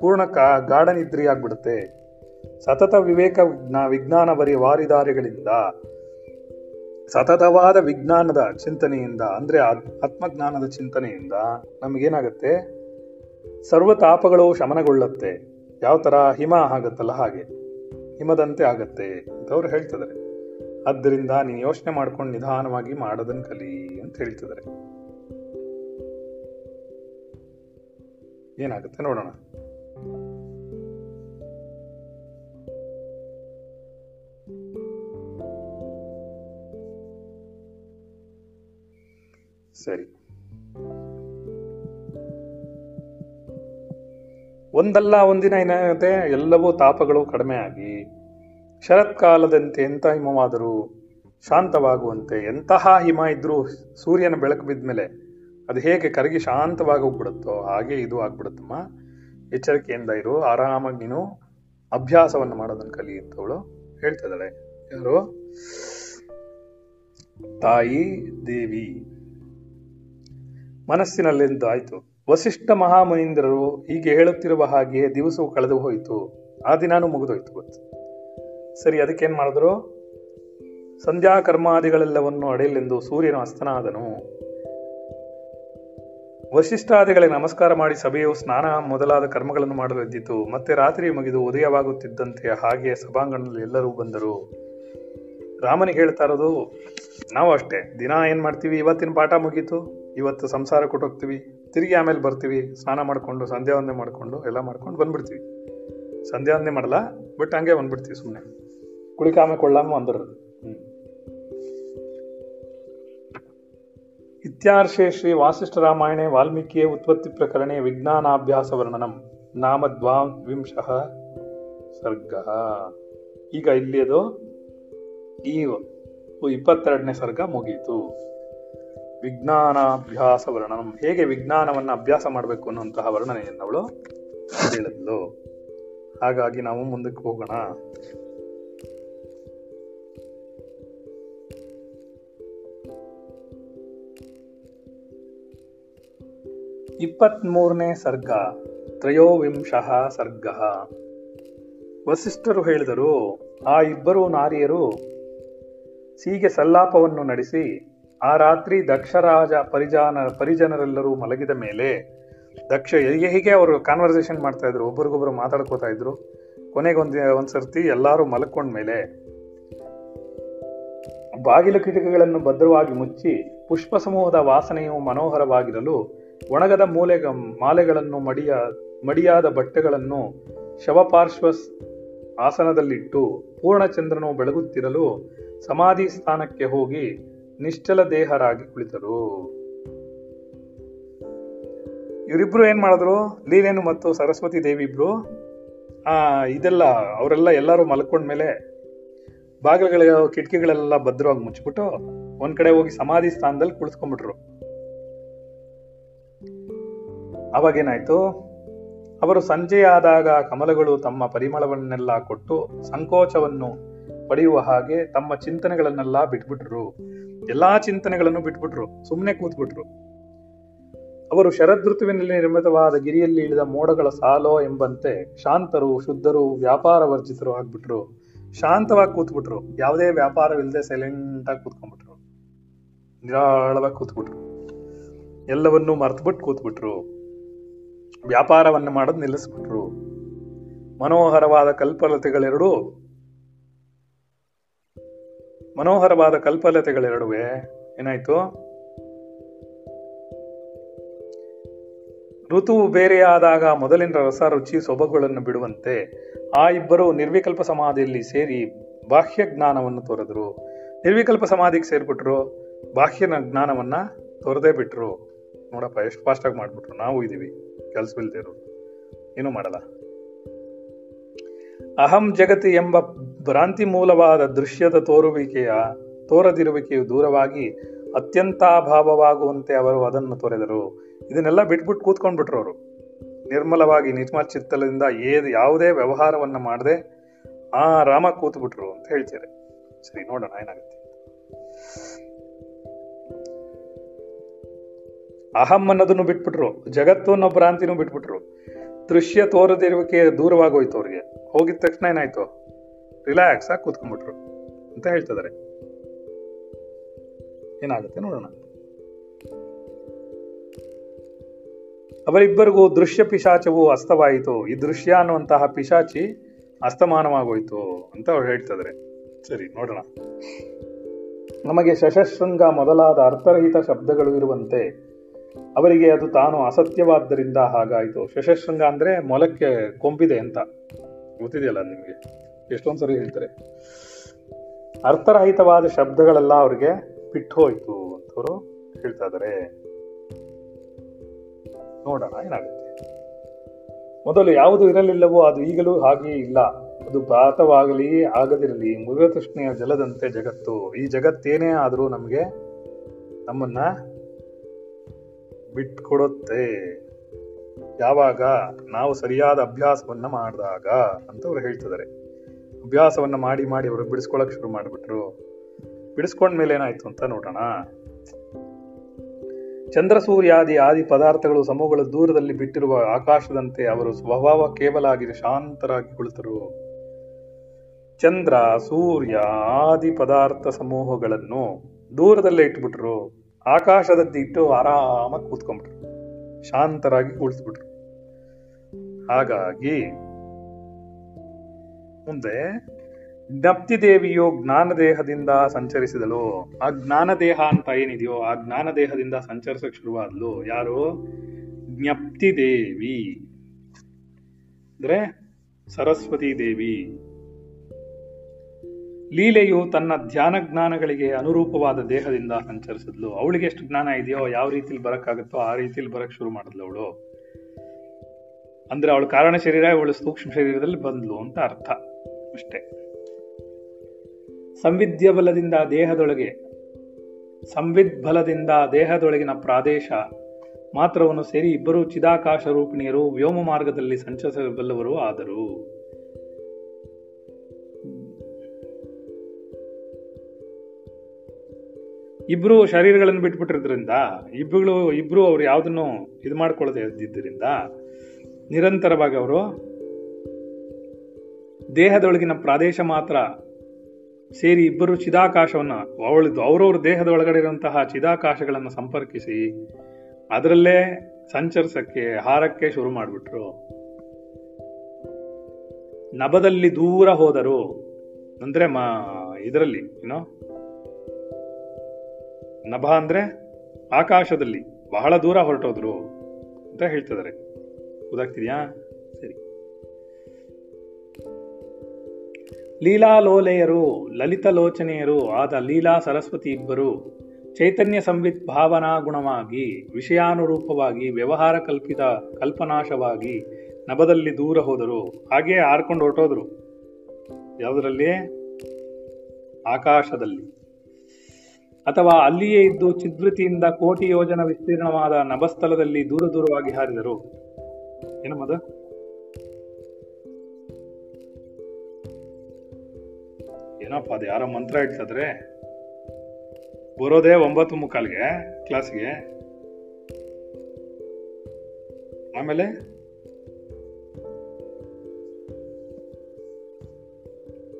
ಪೂರ್ಣಕ ಗಾರ್ಡನ್ ಗಾಢ ನಿದ್ರೆಯಾಗ್ಬಿಡುತ್ತೆ ಸತತ ವಿವೇಕ ವಿಜ್ಞಾ, ವಿಜ್ಞಾನ ಬರಿ ವಾರಿದಾರಿಗಳಿಂದ ಸತತವಾದ ವಿಜ್ಞಾನದ ಚಿಂತನೆಯಿಂದ, ಅಂದ್ರೆ ಆತ್- ಆತ್ಮಜ್ಞಾನದ ಚಿಂತನೆಯಿಂದ ನಮಗೇನಾಗತ್ತೆ? ಸರ್ವ ತಾಪಗಳು ಶಮನಗೊಳ್ಳುತ್ತೆ. ಯಾವ ಥರ ಹಿಮ ಆಗುತ್ತಲ್ಲ ಹಾಗೆ. ಹಿಮದಂತೆ ಆಗತ್ತೆ ಅಂತ ಅವ್ರು ಹೇಳ್ತಿದ್ದಾರೆ. ಆದ್ದರಿಂದ ನೀನು ಯೋಚನೆ ಮಾಡ್ಕೊಂಡು ನಿಧಾನವಾಗಿ ಮಾಡೋದನ್ನು ಕಲಿ ಅಂತ ಹೇಳ್ತಿದ್ದಾರೆ. ಏನಾಗುತ್ತೆ ನೋಡೋಣ. ಸರಿ. ಒಂದಲ್ಲ ಒಂದಿನ ಏನಾಗುತ್ತೆ? ಎಲ್ಲವೂ ತಾಪಗಳು ಕಡಿಮೆ ಆಗಿ, ಶರತ್ಕಾಲದಂತೆ ಎಂಥ ಹಿಮವಾದರೂ ಶಾಂತವಾಗುವಂತೆ, ಎಂತಹ ಹಿಮ ಇದ್ರೂ ಸೂರ್ಯನ ಬೆಳಕು ಬಿದ್ಮೇಲೆ ಅದು ಹೇಗೆ ಕರಗಿ ಶಾಂತವಾಗಿ ಹೋಗ್ಬಿಡುತ್ತೋ ಹಾಗೆ ಇದು ಆಗ್ಬಿಡುತ್ತಮ್ಮ. ಎಚ್ಚರಿಕೆಯಿಂದ ಇರು, ಆರಾಮಾಗಿ ನೀನು ಅಭ್ಯಾಸವನ್ನು ಮಾಡೋದನ್ನು ಕಲಿ ಹೇಳ್ತಾ ಹೇಳ್ತಿದ್ದಾಳೆ ಯಾರು ತಾಯಿ, ದೇವಿ. ಮನಸ್ಸಿನಲ್ಲಿಂದ ಆಯಿತು. ವಸಿಷ್ಠ ಮಹಾಮುನೀಂದ್ರರು ಹೀಗೆ ಹೇಳುತ್ತಿರುವ ಹಾಗೆ ದಿವಸವು ಕಳೆದು ಹೋಯಿತು. ಆ ದಿನಾನು ಮುಗಿದೋಯ್ತು ಗೊತ್ತು. ಸರಿ, ಅದಕ್ಕೇನು ಮಾಡಿದ್ರು? ಸಂಧ್ಯಾ ಕರ್ಮಾದಿಗಳೆಲ್ಲವನ್ನು ಅಡೆಯಲೆಂದು ಸೂರ್ಯನು ಅಸ್ತನಾದನು. ವಶಿಷ್ಠಾದಿಗಳಿಗೆ ನಮಸ್ಕಾರ ಮಾಡಿ ಸಭೆಯು ಸ್ನಾನ ಮೊದಲಾದ ಕರ್ಮಗಳನ್ನು ಮಾಡಲು ಎದ್ದಿತು. ಮತ್ತೆ ರಾತ್ರಿ ಮುಗಿದು ಉದಯವಾಗುತ್ತಿದ್ದಂತೆ ಹಾಗೆ ಸಭಾಂಗಣದಲ್ಲಿ ಎಲ್ಲರೂ ಬಂದರು. ರಾಮನಿಗೆ ಹೇಳ್ತಾ ಇರೋದು ನಾವು ಅಷ್ಟೇ. ದಿನ ಏನು ಮಾಡ್ತೀವಿ? ಇವತ್ತಿನ ಪಾಠ ಮುಗೀತು. ಇವತ್ತು ಸಂಸಾರ ಕೊಟ್ಟೋಗ್ತೀವಿ. ತಿರುಗಿ ಆಮೇಲೆ ಬರ್ತೀವಿ. ಸ್ನಾನ ಮಾಡ್ಕೊಂಡು ಸಂಧ್ಯಾ ಒಂದೇ ಮಾಡ್ಕೊಂಡು, ಎಲ್ಲ ಮಾಡ್ಕೊಂಡು ಬಂದ್ಬಿಡ್ತೀವಿ. ಸಂಧ್ಯಾ ಒಂದೇ ಮಾಡಲ್ಲ, ಬಟ್ ಹಂಗೆ ಬಂದ್ಬಿಡ್ತೀವಿ ಸುಮ್ಮನೆ ಕುಳಿಕಾಮೆ ಕೊಳ್ಳಾಮ ಅಂದಿರೋದು ಹ್ಮ್. ಇತ್ಯಾರ್ಷೆ ಶ್ರೀ ವಾಸಿಷ್ಠ ರಾಮಾಯಣೆ ವಾಲ್ಮೀಕಿಯ ಉತ್ಪತ್ತಿ ಪ್ರಕರಣೆ ವಿಜ್ಞಾನಾಭ್ಯಾಸ ವರ್ಣನಂ ನಾಮ ದ್ವಾಂಶಃ ಸರ್ಗ. ಈಗ ಇಲ್ಲಿ ಅದು ಈ ಇಪ್ಪತ್ತೆರಡನೇ ಸರ್ಗ ಮುಗೀತು. ವಿಜ್ಞಾನಾಭ್ಯಾಸ ವರ್ಣನಂ ಹೇಗೆ ವಿಜ್ಞಾನವನ್ನ ಅಭ್ಯಾಸ ಮಾಡಬೇಕು ಅನ್ನುವಂತಹ ವರ್ಣನೆಯನ್ನು ಅವಳು ಹೇಳಿದ್ಲು. ಹಾಗಾಗಿ ನಾವು ಮುಂದಕ್ಕೆ ಹೋಗೋಣ. ಇಪ್ಪತ್ಮೂರನೇ ಸರ್ಗ, ತ್ರಯೋವಿಂಶಃ ಸರ್ಗ. ವಸಿಷ್ಠರು ಹೇಳಿದರು, ಆ ಇಬ್ಬರು ನಾರಿಯರು ಹೀಗೆ ಸಲ್ಲಾಪವನ್ನು ನಡೆಸಿ ಆ ರಾತ್ರಿ ದಕ್ಷರಾಜ ಪರಿಜಾನ ಪರಿಜನರೆಲ್ಲರೂ ಮಲಗಿದ ಮೇಲೆ ದಕ್ಷ ಹೀಗೆ ಅವರು ಕಾನ್ವರ್ಸೇಷನ್ ಮಾಡ್ತಾ ಇದ್ರು, ಒಬ್ರಿಗೊಬ್ರು ಮಾತಾಡ್ಕೋತಾ ಇದ್ರು. ಕೊನೆಗೊಂದು ಒಂದ್ಸರ್ತಿ ಎಲ್ಲರೂ ಮಲ್ಕೊಂಡ್ಮೇಲೆ ಬಾಗಿಲು ಕಿಟಕಿಗಳನ್ನು ಭದ್ರವಾಗಿ ಮುಚ್ಚಿ ಪುಷ್ಪ ಸಮೂಹದ ವಾಸನೆಯು ಮನೋಹರವಾಗಿರಲು ಒಣಗದ ಮೂಲೆ ಮಾಲೆಗಳನ್ನು ಮಡಿಯ ಮಡಿಯಾದ ಬಟ್ಟೆಗಳನ್ನು ಶವಪಾರ್ಶ್ವ ಆಸನದಲ್ಲಿಟ್ಟು ಪೂರ್ಣಚಂದ್ರನು ಬೆಳಗುತ್ತಿರಲು ಸಮಾಧಿ ಸ್ಥಾನಕ್ಕೆ ಹೋಗಿ ನಿಶ್ಚಲ ದೇಹರಾಗಿ ಕುಳಿತರು. ಇವರಿಬ್ರು ಏನ್ ಮಾಡಿದ್ರು? ಲೀಲೇನು ಮತ್ತು ಸರಸ್ವತಿ ದೇವಿ ಇಬ್ರು? ಆ, ಇದೆಲ್ಲ ಅವರೆಲ್ಲ ಎಲ್ಲರೂ ಮಲ್ಕೊಂಡ್ಮೇಲೆ ಬಾಗಿಲುಗಳ ಕಿಟಕಿಗಳೆಲ್ಲ ಭದ್ರವಾಗಿ ಮುಚ್ಚಿಬಿಟ್ಟು ಒಂದ್ ಕಡೆ ಹೋಗಿ ಸಮಾಧಿ ಸ್ಥಾನದಲ್ಲಿ ಕುಳಿಸ್ಕೊಂಡ್ಬಿಟ್ರು. ಅವಾಗೇನಾಯ್ತು ಅವರು ಸಂಜೆಯಾದಾಗ ಕಮಲಗಳು ತಮ್ಮ ಪರಿಮಳವನ್ನೆಲ್ಲ ಕೊಟ್ಟು ಸಂಕೋಚವನ್ನು ಪಡೆಯುವ ಹಾಗೆ ತಮ್ಮ ಚಿಂತನೆಗಳನ್ನೆಲ್ಲ ಬಿಟ್ಬಿಟ್ರು. ಎಲ್ಲಾ ಚಿಂತನೆಗಳನ್ನು ಬಿಟ್ಬಿಟ್ರು. ಸುಮ್ಮನೆ ಕೂತ್ಬಿಟ್ರು. ಅವರು ಶರದ್ ಋತುವಿನಲ್ಲಿ ನಿರ್ಮಿತವಾದ ಗಿರಿಯಲ್ಲಿ ಇಳಿದ ಮೋಡಗಳ ಸಾಲೋ ಎಂಬಂತೆ ಶಾಂತರು, ಶುದ್ಧರು, ವ್ಯಾಪಾರ ವರ್ಜಿತರು ಆಗ್ಬಿಟ್ರು. ಶಾಂತವಾಗಿ ಕೂತ್ಬಿಟ್ರು. ಯಾವುದೇ ವ್ಯಾಪಾರವಿಲ್ಲದೆ ಸೈಲೆಂಟ್ ಆಗಿ ಕೂತ್ಕೊಂಡ್ಬಿಟ್ರು. ನಿರಾಳವಾಗಿ ಕೂತ್ಬಿಟ್ರು. ಎಲ್ಲವನ್ನೂ ಮರ್ತ್ಬಿಟ್ಟು ಕೂತ್ಬಿಟ್ರು. ವ್ಯಾಪಾರವನ್ನು ಮಾಡೋದು ನಿಲ್ಲಿಸ್ಬಿಟ್ರು. ಮನೋಹರವಾದ ಕಲ್ಪಲತೆಗಳೆರಡು ಮನೋಹರವಾದ ಕಲ್ಪಲತೆಗಳೆರಡುವೆ. ಏನಾಯ್ತು? ಋತು ಬೇರೆಯಾದಾಗ ಮೊದಲಿನ ರಸ ರುಚಿ ಸೊಬಗುಗಳನ್ನು ಬಿಡುವಂತೆ ಆ ಇಬ್ಬರು ನಿರ್ವಿಕಲ್ಪ ಸಮಾಧಿಯಲ್ಲಿ ಸೇರಿ ಬಾಹ್ಯ ಜ್ಞಾನವನ್ನು ತೋರಿದ್ರು. ನಿರ್ವಿಕಲ್ಪ ಸಮಾಧಿಗೆ ಸೇರ್ಬಿಟ್ರು ಬಾಹ್ಯ ಜ್ಞಾನವನ್ನ ತೋರದೇ ಬಿಟ್ರು. ನೋಡಪ್ಪ, ಎಷ್ಟು ಫಾಸ್ಟ್ ಆಗಿ ಮಾಡ್ಬಿಟ್ರು. ನಾವು ಇದೀವಿ ಕೆಲಸವಿಲ್ದಿರು ಏನು ಮಾಡಲ್ಲ. ಅಹಂ ಜಗತಿ ಎಂಬ ಭ್ರಾಂತಿ ಮೂಲವಾದ ದೃಶ್ಯದ ತೋರುವಿಕೆಯ, ತೋರದಿರುವಿಕೆಯು ದೂರವಾಗಿ ಅತ್ಯಂತಾಭಾವವಾಗುವಂತೆ ಅವರು ಅದನ್ನು ತೊರೆದರು. ಇದನ್ನೆಲ್ಲ ಬಿಟ್ಬಿಟ್ಟು ಕೂತ್ಕೊಂಡ್ಬಿಟ್ರು ಅವರು. ನಿರ್ಮಲವಾಗಿ ನಿರ್ಮಲ ಚಿತ್ತಲದಿಂದ ಏದು ಯಾವುದೇ ವ್ಯವಹಾರವನ್ನ ಮಾಡದೆ ಆ ರಾಮ ಕೂತ್ಬಿಟ್ರು ಅಂತ ಹೇಳ್ತಾರೆ. ಸರಿ, ನೋಡೋಣ, ಏನಾಗುತ್ತೆ. ಅಹಂ ಅನ್ನೋದನ್ನು ಬಿಟ್ಬಿಟ್ರು. ಜಗತ್ತು ಅನ್ನೋ ಭ್ರಾಂತಿನೂ ಬಿಟ್ಬಿಟ್ರು. ದೃಶ್ಯ ತೋರದಿರುವಿಕೆ ದೂರವಾಗೋಯ್ತು ಅವ್ರಿಗೆ. ಹೋಗಿದ ತಕ್ಷಣ ಏನಾಯ್ತು? ರಿಲ್ಯಾಕ್ಸ್ ಆಗಿ ಕೂತ್ಕೊಂಡ್ಬಿಟ್ರು ಅಂತ ಹೇಳ್ತಿದ್ದಾರೆ ಏನಾಗುತ್ತೆ ನೋಡೋಣ. ಅವರಿಬ್ಬರಿಗೂ ದೃಶ್ಯ ಪಿಶಾಚವು ಅಸ್ತವಾಯಿತು. ಈ ದೃಶ್ಯ ಅನ್ನುವಂತಹ ಪಿಶಾಚಿ ಅಸ್ತಮಾನವಾಗೋಯ್ತು ಅಂತ ಅವ್ರು ಹೇಳ್ತಿದ್ದಾರೆ ಸರಿ, ನೋಡೋಣ. ನಮಗೆ ಶಶಶೃಂಗ ಮೊದಲಾದ ಅರ್ಥರಹಿತ ಶಬ್ದಗಳು ಇರುವಂತೆ ಅವರಿಗೆ ಅದು ತಾನು ಅಸತ್ಯವಾದ್ದರಿಂದ ಹಾಗಾಯಿತು. ಶಶಶೃಂಗ ಅಂದ್ರೆ ಮೊಲಕ್ಕೆ ಕೊಂಬಿದೆ ಅಂತ ಗೊತ್ತಿದೆಯಲ್ಲ ನಿಮಗೆ? ಎಷ್ಟೊಂದು ಸರಿ ಹೇಳ್ತಾರೆ? ಅರ್ಥರಹಿತವಾದ ಶಬ್ದಗಳೆಲ್ಲ ಅವ್ರಿಗೆ ಬಿಟ್ಟು ಹೋಯ್ತು ಅಂತವರು ಹೇಳ್ತಾ ಇದ್ದಾರೆ ನೋಡೋಣ, ಏನಾಗುತ್ತೆ? ಮೊದಲು ಯಾವುದು ಇರಲಿಲ್ಲವೋ ಅದು ಈಗಲೂ ಹಾಗೆಯೇ ಇಲ್ಲ. ಅದು ಭಾತವಾಗಲಿ ಆಗದಿರಲಿ ಮೃಗತೃಷ್ಣೆಯ ಜಲದಂತೆ ಜಗತ್ತು. ಈ ಜಗತ್ತೇನೇ ಆದರೂ ನಮಗೆ ನಮ್ಮನ್ನ ಬಿಟ್ಕೊಡುತ್ತೆ. ಯಾವಾಗ? ನಾವು ಸರಿಯಾದ ಅಭ್ಯಾಸವನ್ನ ಮಾಡಿದಾಗ ಅಂತ ಅವ್ರು ಹೇಳ್ತಿದ್ದಾರೆ ಅಭ್ಯಾಸವನ್ನ ಮಾಡಿ ಮಾಡಿ ಅವರು ಬಿಡಿಸ್ಕೊಳಕ್ ಶುರು ಮಾಡಿಬಿಟ್ರು. ಬಿಡಿಸ್ಕೊಂಡ್ಮೇಲೆ ಏನಾಯ್ತು ಅಂತ ನೋಡೋಣ. ಚಂದ್ರ ಸೂರ್ಯಾದಿ ಆದಿ ಪದಾರ್ಥಗಳು ಸಮೂಹಗಳು ದೂರದಲ್ಲಿ ಬಿಟ್ಟಿರುವ ಆಕಾಶದಂತೆ ಅವರು ಸ್ವಭಾವ ಕೇವಲ ಆಗಿದೆ ಶಾಂತರಾಗಿ ಕುಳಿತರು. ಚಂದ್ರ, ಸೂರ್ಯ ಆದಿ ಪದಾರ್ಥ ಸಮೂಹಗಳನ್ನು ದೂರದಲ್ಲೇ ಇಟ್ಬಿಟ್ರು. ಆಕಾಶದಲ್ಲಿ ಇಟ್ಟು ಆರಾಮಾಗಿ ಕೂತ್ಕೊಂಡ್ಬಿಟ್ರು. ಶಾಂತರಾಗಿ ಕುಳಿಸ್ಬಿಟ್ರು ಹಾಗಾಗಿ ಮುಂದೆ ಜ್ಞಪ್ತಿ ದೇವಿಯು ಜ್ಞಾನದೇಹದಿಂದ ಸಂಚರಿಸಿದಳು. ಆ ಜ್ಞಾನದೇಹ ಅಂತ ಏನಿದೆಯೋ ಆ ಜ್ಞಾನ ದೇಹದಿಂದ ಸಂಚರಿಸಕ್ ಶುರುವಾದ್ಲು. ಯಾರು? ಜ್ಞಪ್ತಿ ದೇವಿ ಅಂದ್ರೆ ಸರಸ್ವತಿ ದೇವಿ ಲೀಲೆಯು ತನ್ನ ಧ್ಯಾನ ಜ್ಞಾನಗಳಿಗೆ ಅನುರೂಪವಾದ ದೇಹದಿಂದ ಸಂಚರಿಸಿದ್ಲು. ಅವಳಿಗೆ ಎಷ್ಟು ಜ್ಞಾನ ಇದೆಯೋ ಯಾವ ರೀತಿಲಿ ಬರಕ್ಕಾಗುತ್ತೋ ಆ ರೀತಿಲಿ ಬರಕ್ ಶುರು ಮಾಡಿದ್ಲು ಅವಳು. ಅಂದ್ರೆ ಅವಳು ಕಾರಣ ಶರೀರ, ಅವಳು ಸೂಕ್ಷ್ಮ ಶರೀರದಲ್ಲಿ ಬಂದ್ಲು ಅಂತ ಅರ್ಥ. ಅಷ್ಟೇ. ಸಂವಿದ್ಯ ಬಲದಿಂದ ದೇಹದೊಳಗೆ ಸಂವಿದ್ ಬಲದಿಂದ ದೇಹದೊಳಗಿನ ಪ್ರಾದೇಶ, ಮಾತ್ರವನ್ನು ಸೇರಿ ಇಬ್ಬರು ಚಿದಾಕಾಶ ರೂಪಿಣಿಯರು ವ್ಯೋಮ ಮಾರ್ಗದಲ್ಲಿ ಸಂಚರಿಸಬಲ್ಲವರು ಆದರು. ಇಬ್ರು ಶರೀರಗಳನ್ನು ಬಿಟ್ಬಿಟ್ಟಿರೋದ್ರಿಂದ ಇಬ್ಬರು ಇಬ್ರು ಅವ್ರು ಯಾವುದನ್ನು ಇದು ಮಾಡ್ಕೊಳ್ಳದೆ ಇದ್ದಿದ್ದರಿಂದ, ನಿರಂತರವಾಗಿ ಅವರು ದೇಹದೊಳಗಿನ ಪ್ರಾದೇಶ ಮಾತ್ರ ಸೇರಿ ಇಬ್ಬರು ಚಿದಾಕಾಶವನ್ನು ಅವಳದು ಅವರವ್ರ ದೇಹದ ಒಳಗಡೆ ಇರುವಂತಹ ಚಿದಾಕಾಶಗಳನ್ನು ಸಂಪರ್ಕಿಸಿ, ಅದರಲ್ಲೇ ಸಂಚರಿಸಕ್ಕೆ, ಹಾರಕ್ಕೆ ಶುರು ಮಾಡಿಬಿಟ್ರು. ನಭದಲ್ಲಿ ದೂರ ಹೋದರು. ಅಂದ್ರೆ ಮಾ, ಇದರಲ್ಲಿ ಏನೋ ನಭ ಅಂದ್ರೆ ಆಕಾಶದಲ್ಲಿ, ಬಹಳ ದೂರ ಹೊರಟೋದ್ರು ಅಂತ ಹೇಳ್ತಿದ್ದಾರೆ. ಗೊತ್ತಾಗ್ತಿದ್ಯಾ? ಲೀಲಾಲೋಲೆಯರು, ಲಲಿತಲೋಚನೆಯರು ಆದ ಲೀಲಾ ಸರಸ್ವತಿ ಇಬ್ಬರು ಚೈತನ್ಯ ಸಂವಿತ್ ಭಾವನಾ ಗುಣವಾಗಿ, ವಿಷಯಾನುರೂಪವಾಗಿ, ವ್ಯವಹಾರ ಕಲ್ಪಿತ ಕಲ್ಪನಾಶವಾಗಿ ನಭದಲ್ಲಿ ದೂರ ಹೋದರು. ಹಾಗೆ ಹಾರ್ಕೊಂಡು ಹೊರಟೋದ್ರು. ಯಾವುದರಲ್ಲಿ? ಆಕಾಶದಲ್ಲಿ. ಅಥವಾ ಅಲ್ಲಿಯೇ ಇದ್ದು ಚಿದ್ವೃತಿಯಿಂದ ಕೋಟಿ ಯೋಜನ ವಿಸ್ತೀರ್ಣವಾದ ನಭಸ್ಥಳದಲ್ಲಿ ದೂರ ದೂರವಾಗಿ ಹಾರಿದರು. ಏನಮ್ಮದ ಏನಪ್ಪ ಅದು ಯಾರೋ ಮಂತ್ರ ಇಡ್ಸದ್ರೆ ಬರೋದೇ ಒಂಬತ್ತು ಮುಕ್ಕಾಲ್ಗೆ ಕ್ಲಾಸ್ಗೆ. ಆಮೇಲೆ?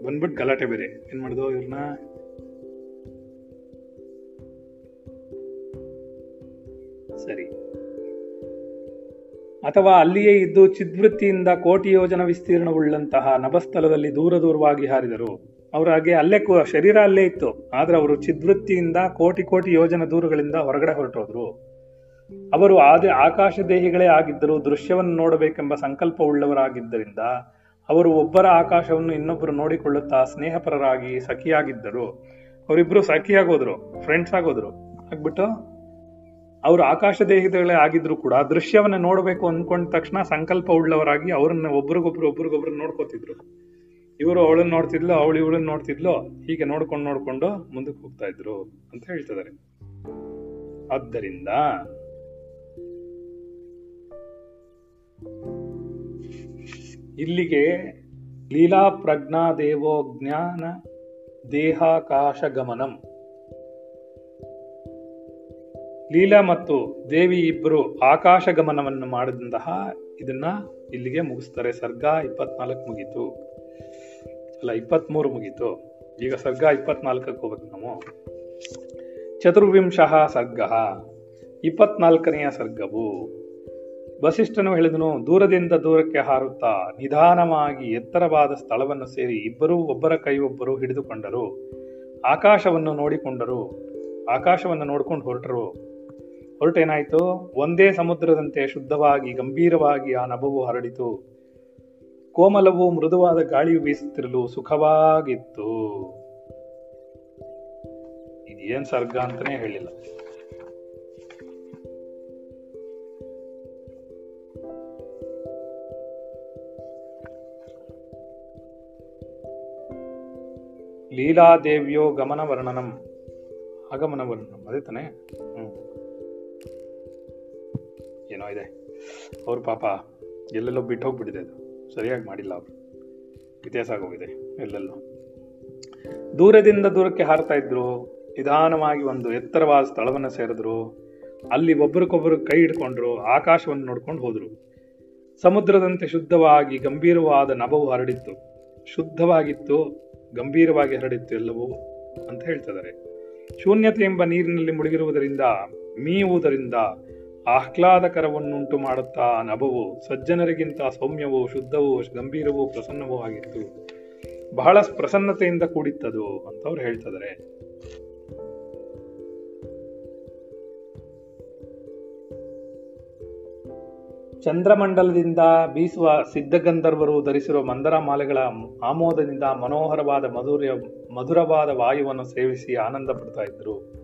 ಬಂದ್ಬಿಟ್ಟು ಗಲಾಟೆ ಬೇರೆ. ಏನ್ ಮಾಡ್ದು ಇವ್ರನ್ನ? ಸರಿ. ಅಥವಾ ಅಲ್ಲಿಯೇ ಇದ್ದು ಚಿದ್ವೃತ್ತಿಯಿಂದ ಕೋಟಿ ಯೋಜನ ವಿಸ್ತೀರ್ಣವುಳ್ಳಂತಹ ನಭಸ್ಥಳದಲ್ಲಿ ದೂರ ದೂರವಾಗಿ ಹಾರಿದರು. ಅವ್ರ ಹಾಗೆ ಅಲ್ಲೇ ಶರೀರ ಅಲ್ಲೇ ಇತ್ತು. ಆದ್ರೆ ಅವರು ಚಿದ್ವೃತ್ತಿಯಿಂದ ಕೋಟಿ ಕೋಟಿ ಯೋಜನ ದೂರಗಳಿಂದ ಹೊರಗಡೆ ಹೊರಟೋದ್ರು. ಅವರು ಆದ ಆಕಾಶ ದೇಹಿಗಳೇ ಆಗಿದ್ದರು ದೃಶ್ಯವನ್ನು ನೋಡಬೇಕೆಂಬ ಸಂಕಲ್ಪವುಳ್ಳವರಾಗಿದ್ದರಿಂದ ಅವರು ಒಬ್ಬರ ಆಕಾಶವನ್ನು ಇನ್ನೊಬ್ಬರು ನೋಡಿಕೊಳ್ಳುತ್ತಾ ಸ್ನೇಹಪರರಾಗಿ ಸಖಿಯಾಗಿದ್ದರು. ಅವರಿಬ್ರು ಸಖಿಯಾಗೋದ್ರು ಫ್ರೆಂಡ್ಸ್ ಆಗೋದ್ರು. ಆಗ್ಬಿಟ್ಟು ಅವರು ಆಕಾಶ ದೇಹಿಗಳೇ ಆಗಿದ್ರು ಕೂಡ ದೃಶ್ಯವನ್ನ ನೋಡಬೇಕು ಅಂದ್ಕೊಂಡ ತಕ್ಷಣ ಸಂಕಲ್ಪ ಉಳ್ಳವರಾಗಿ ಅವ್ರನ್ನ ಒಬ್ರಿಗೊಬ್ರು ಒಬ್ರಿಗೊಬ್ರು ನೋಡ್ಕೋತಿದ್ರು. ಇವರು ಅವಳನ್ನ ನೋಡ್ತಿದ್ಲು, ಅವಳು ಇವಳನ್ನ ನೋಡ್ತಿದ್ಲು, ಹೀಗೆ ನೋಡ್ಕೊಂಡು ನೋಡ್ಕೊಂಡು ಮುಂದಕ್ಕೆ ಹೋಗ್ತಾ ಇದ್ರು ಅಂತ ಹೇಳ್ತಿದ್ದಾರೆ. ಆದ್ದರಿಂದ ಇಲ್ಲಿಗೆ ಲೀಲಾ ಪ್ರಜ್ಞಾ ದೇವೋ ಜ್ಞಾನ ದೇಹಾಕಾಶ ಗಮನಂ. ಲೀಲಾ ಮತ್ತು ದೇವಿ ಇಬ್ಬರು ಆಕಾಶ ಗಮನವನ್ನು ಮಾಡಿದಂತಹ ಇದನ್ನ ಇಲ್ಲಿಗೆ ಮುಗಿಸ್ತಾರೆ. ಸರ್ಗ ಇಪ್ಪತ್ನಾಲ್ಕು ಮುಗೀತು. ಅಲ್ಲ, ಇಪ್ಪತ್ಮೂರು ಮುಗೀತು. ಈಗ ಸರ್ಗ ಇಪ್ಪತ್ನಾಲ್ಕಕ್ಕೆ ಹೋಗ್ಬೇಕು ನಾವು. ಚತುರ್ವಿಂಶ ಸರ್ಗ. ಇಪ್ಪತ್ನಾಲ್ಕನೆಯ ಸರ್ಗವು ವಸಿಷ್ಠನು ಹೇಳಿದನು, ದೂರದಿಂದ ದೂರಕ್ಕೆ ಹಾರುತ್ತಾ ನಿಧಾನವಾಗಿ ಎತ್ತರವಾದ ಸ್ಥಳವನ್ನು ಸೇರಿ ಇಬ್ಬರೂ ಒಬ್ಬರ ಕೈ ಒಬ್ಬರು ಹಿಡಿದುಕೊಂಡರು. ಆಕಾಶವನ್ನು ನೋಡಿಕೊಂಡರು. ಆಕಾಶವನ್ನು ನೋಡಿಕೊಂಡು ಹೊರಟರು. ಹೊರಟೇನಾಯಿತು? ಒಂದೇ ಸಮುದ್ರದಂತೆ ಶುದ್ಧವಾಗಿ, ಗಂಭೀರವಾಗಿ ಆ ನಭವು ಹರಡಿತು. ಕೋಮಲವು ಮೃದುವಾದ ಗಾಳಿಯು ಬೀಸುತ್ತಿರಲು ಸುಖವಾಗಿತ್ತು. ಇದೇನ್ ಸರ್ಗ ಅಂತಾನೆ ಹೇಳಿಲ್ಲ. ಲೀಲಾದೇವಿಯೋ ಗಮನ ವರ್ಣನಂ ಆಗಮನ ವರ್ಣನಂ ಅದೇ ತಾನೆ? ಏನೋ ಇದೆ. ಅವ್ರ ಪಾಪ ಎಲ್ಲೆಲ್ಲೋ ಬಿಟ್ಟು ಹೋಗ್ಬಿಟ್ಟಿದೆ ಅದು. ಸರಿಯಾಗಿ ಮಾಡಿಲ್ಲ ಅವರು. ಇತಿಹಾಸ ಆಗೋಗಿದೆ ಎಲ್ಲೆಲ್ಲೋ. ದೂರದಿಂದ ದೂರಕ್ಕೆ ಹಾರತಾ ಇದ್ರು, ನಿಧಾನವಾಗಿ ಒಂದು ಎತ್ತರವಾದ ಸ್ಥಳವನ್ನು ಸೇರಿದ್ರು. ಅಲ್ಲಿ ಒಬ್ಬರಿಗೊಬ್ಬರು ಕೈ ಹಿಡ್ಕೊಂಡ್ರು, ಆಕಾಶವನ್ನು ನೋಡ್ಕೊಂಡು ಹೋದರು. ಸಮುದ್ರದಂತೆ ಶುದ್ಧವಾಗಿ, ಗಂಭೀರವಾದ ನಭವು ಹರಡಿತ್ತು. ಶುದ್ಧವಾಗಿತ್ತು, ಗಂಭೀರವಾಗಿ ಹರಡಿತ್ತು ಎಲ್ಲವೂ ಅಂತ ಹೇಳ್ತಿದ್ದಾರೆ ಶೂನ್ಯತೆ ಎಂಬ ನೀರಿನಲ್ಲಿ ಮುಳುಗಿರುವುದರಿಂದ, ಮೀಯುವುದರಿಂದ ಆಹ್ಲಾದಕರವನ್ನುಂಟು ಮಾಡುತ್ತಾ ಆ ನಭವು, ಸಜ್ಜನರಿಗಿಂತ ಸೌಮ್ಯವೂ, ಶುದ್ಧವೂ, ಗಂಭೀರವೂ, ಪ್ರಸನ್ನವೂ ಆಗಿತ್ತು. ಬಹಳ ಪ್ರಸನ್ನತೆಯಿಂದ ಕೂಡಿತ್ತದು ಅಂತ ಅವ್ರು ಹೇಳ್ತಿದ್ದಾರೆ ಚಂದ್ರಮಂಡಲದಿಂದ ಬೀಸುವ ಸಿದ್ಧಗಂಧರ್ವರು ಧರಿಸಿರುವ ಮಂದರ ಮಾಲೆಗಳ ಆಮೋದದಿಂದ ಮನೋಹರವಾದ ಮಧುರ ಮಧುರವಾದ ವಾಯುವನ್ನು ಸೇವಿಸಿ ಆನಂದ ಪಡ್ತಾ ಇದ್ರು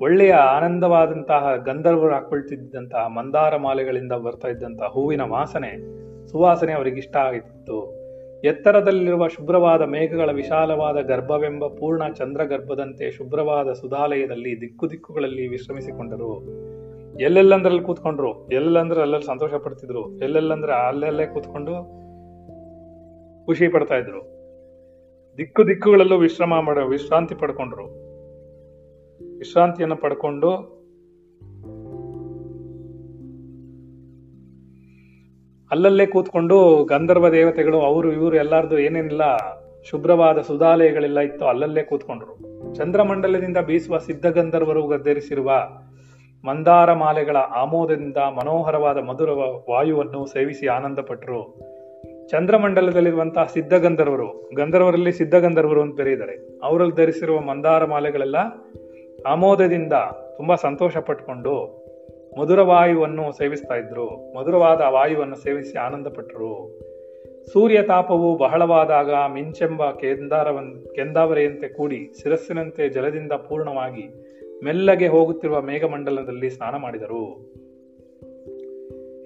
ಒಳ್ಳೆಯ ಆನಂದವಾದಂತಹ ಗಂಧರ್ವರು ಹಾಕೊಳ್ತಿದ್ದಂತಹ ಮಂದಾರ ಮಾಲೆಗಳಿಂದ ಬರ್ತಾ ಇದ್ದಂತಹ ಹೂವಿನ ವಾಸನೆ ಸುವಾಸನೆ ಅವರಿಗೆ ಇಷ್ಟ ಆಗಿತ್ತು. ಎತ್ತರದಲ್ಲಿರುವ ಶುಭ್ರವಾದ ಮೇಘಗಳ ವಿಶಾಲವಾದ ಗರ್ಭವೆಂಬ ಪೂರ್ಣ ಚಂದ್ರಗರ್ಭದಂತೆ ಶುಭ್ರವಾದ ಸುಧಾಲಯದಲ್ಲಿ ದಿಕ್ಕು ದಿಕ್ಕುಗಳಲ್ಲಿ ವಿಶ್ರಮಿಸಿಕೊಂಡರು. ಎಲ್ಲೆಲ್ಲಂದ್ರಲ್ಲಿ ಕೂತ್ಕೊಂಡ್ರು? ಎಲ್ಲೆಲ್ಲಂದ್ರೆ ಅಲ್ಲಲ್ಲಿ ಸಂತೋಷ ಪಡ್ತಿದ್ರು? ಎಲ್ಲೆಲ್ಲಂದ್ರೆ ಅಲ್ಲೆಲ್ಲೇ ಕೂತ್ಕೊಂಡು ಖುಷಿ ಪಡ್ತಾ ಇದ್ರು. ದಿಕ್ಕು ದಿಕ್ಕುಗಳಲ್ಲೂ ವಿಶ್ರಮ ಮಾಡ, ವಿಶ್ರಾಂತಿ ಪಡ್ಕೊಂಡ್ರು. ವಿಶ್ರಾಂತಿಯನ್ನು ಪಡ್ಕೊಂಡು ಅಲ್ಲಲ್ಲೇ ಕೂತ್ಕೊಂಡು ಗಂಧರ್ವ ದೇವತೆಗಳು, ಅವರು, ಇವರು ಎಲ್ಲಾರ್ದು ಏನೇನಿಲ್ಲ, ಶುಭ್ರವಾದ ಸುಧಾಲಯಗಳೆಲ್ಲ ಇತ್ತು ಅಲ್ಲಲ್ಲೇ ಕೂತ್ಕೊಂಡ್ರು. ಚಂದ್ರಮಂಡಲದಿಂದ ಬೀಸುವ ಸಿದ್ಧಗಂಧರ್ವರು ಗದ್ದರಿಸಿರುವ ಮಂದಾರ ಮಾಲೆಗಳ ಆಮೋದದಿಂದ ಮನೋಹರವಾದ ಮಧುರ ವಾಯುವನ್ನು ಸೇವಿಸಿ ಆನಂದಪಟ್ಟರು ಚಂದ್ರಮಂಡಲದಲ್ಲಿರುವಂತಹ ಸಿದ್ಧಗಂಧರ್ವರು, ಗಂಧರ್ವರಲ್ಲಿ ಸಿದ್ಧಗಂಧರ್ವರು ಅಂತ ಬೇರೆ ಅವರಲ್ಲಿ ಧರಿಸಿರುವ ಮಂದಾರ ಮಾಲೆಗಳೆಲ್ಲ ಆಮೋದದಿಂದ ತುಂಬ ಸಂತೋಷ ಪಟ್ಕೊಂಡು ಮಧುರ ವಾಯುವನ್ನು ಸೇವಿಸ್ತಾ ಇದ್ರು. ಮಧುರವಾದ ವಾಯುವನ್ನು ಸೇವಿಸಿ ಆನಂದಪಟ್ಟರು ಸೂರ್ಯ ತಾಪವು ಬಹಳವಾದಾಗ ಮಿಂಚೆಂಬ ಕೆಂದಾರವನ್, ಕೆಂದಾವರೆಯಂತೆ ಕೂಡಿ ಶಿರಸ್ಸಿನಂತೆ ಜಲದಿಂದ ಪೂರ್ಣವಾಗಿ ಮೆಲ್ಲಗೆ ಹೋಗುತ್ತಿರುವ ಮೇಘಮಂಡಲದಲ್ಲಿ ಸ್ನಾನ ಮಾಡಿದರು.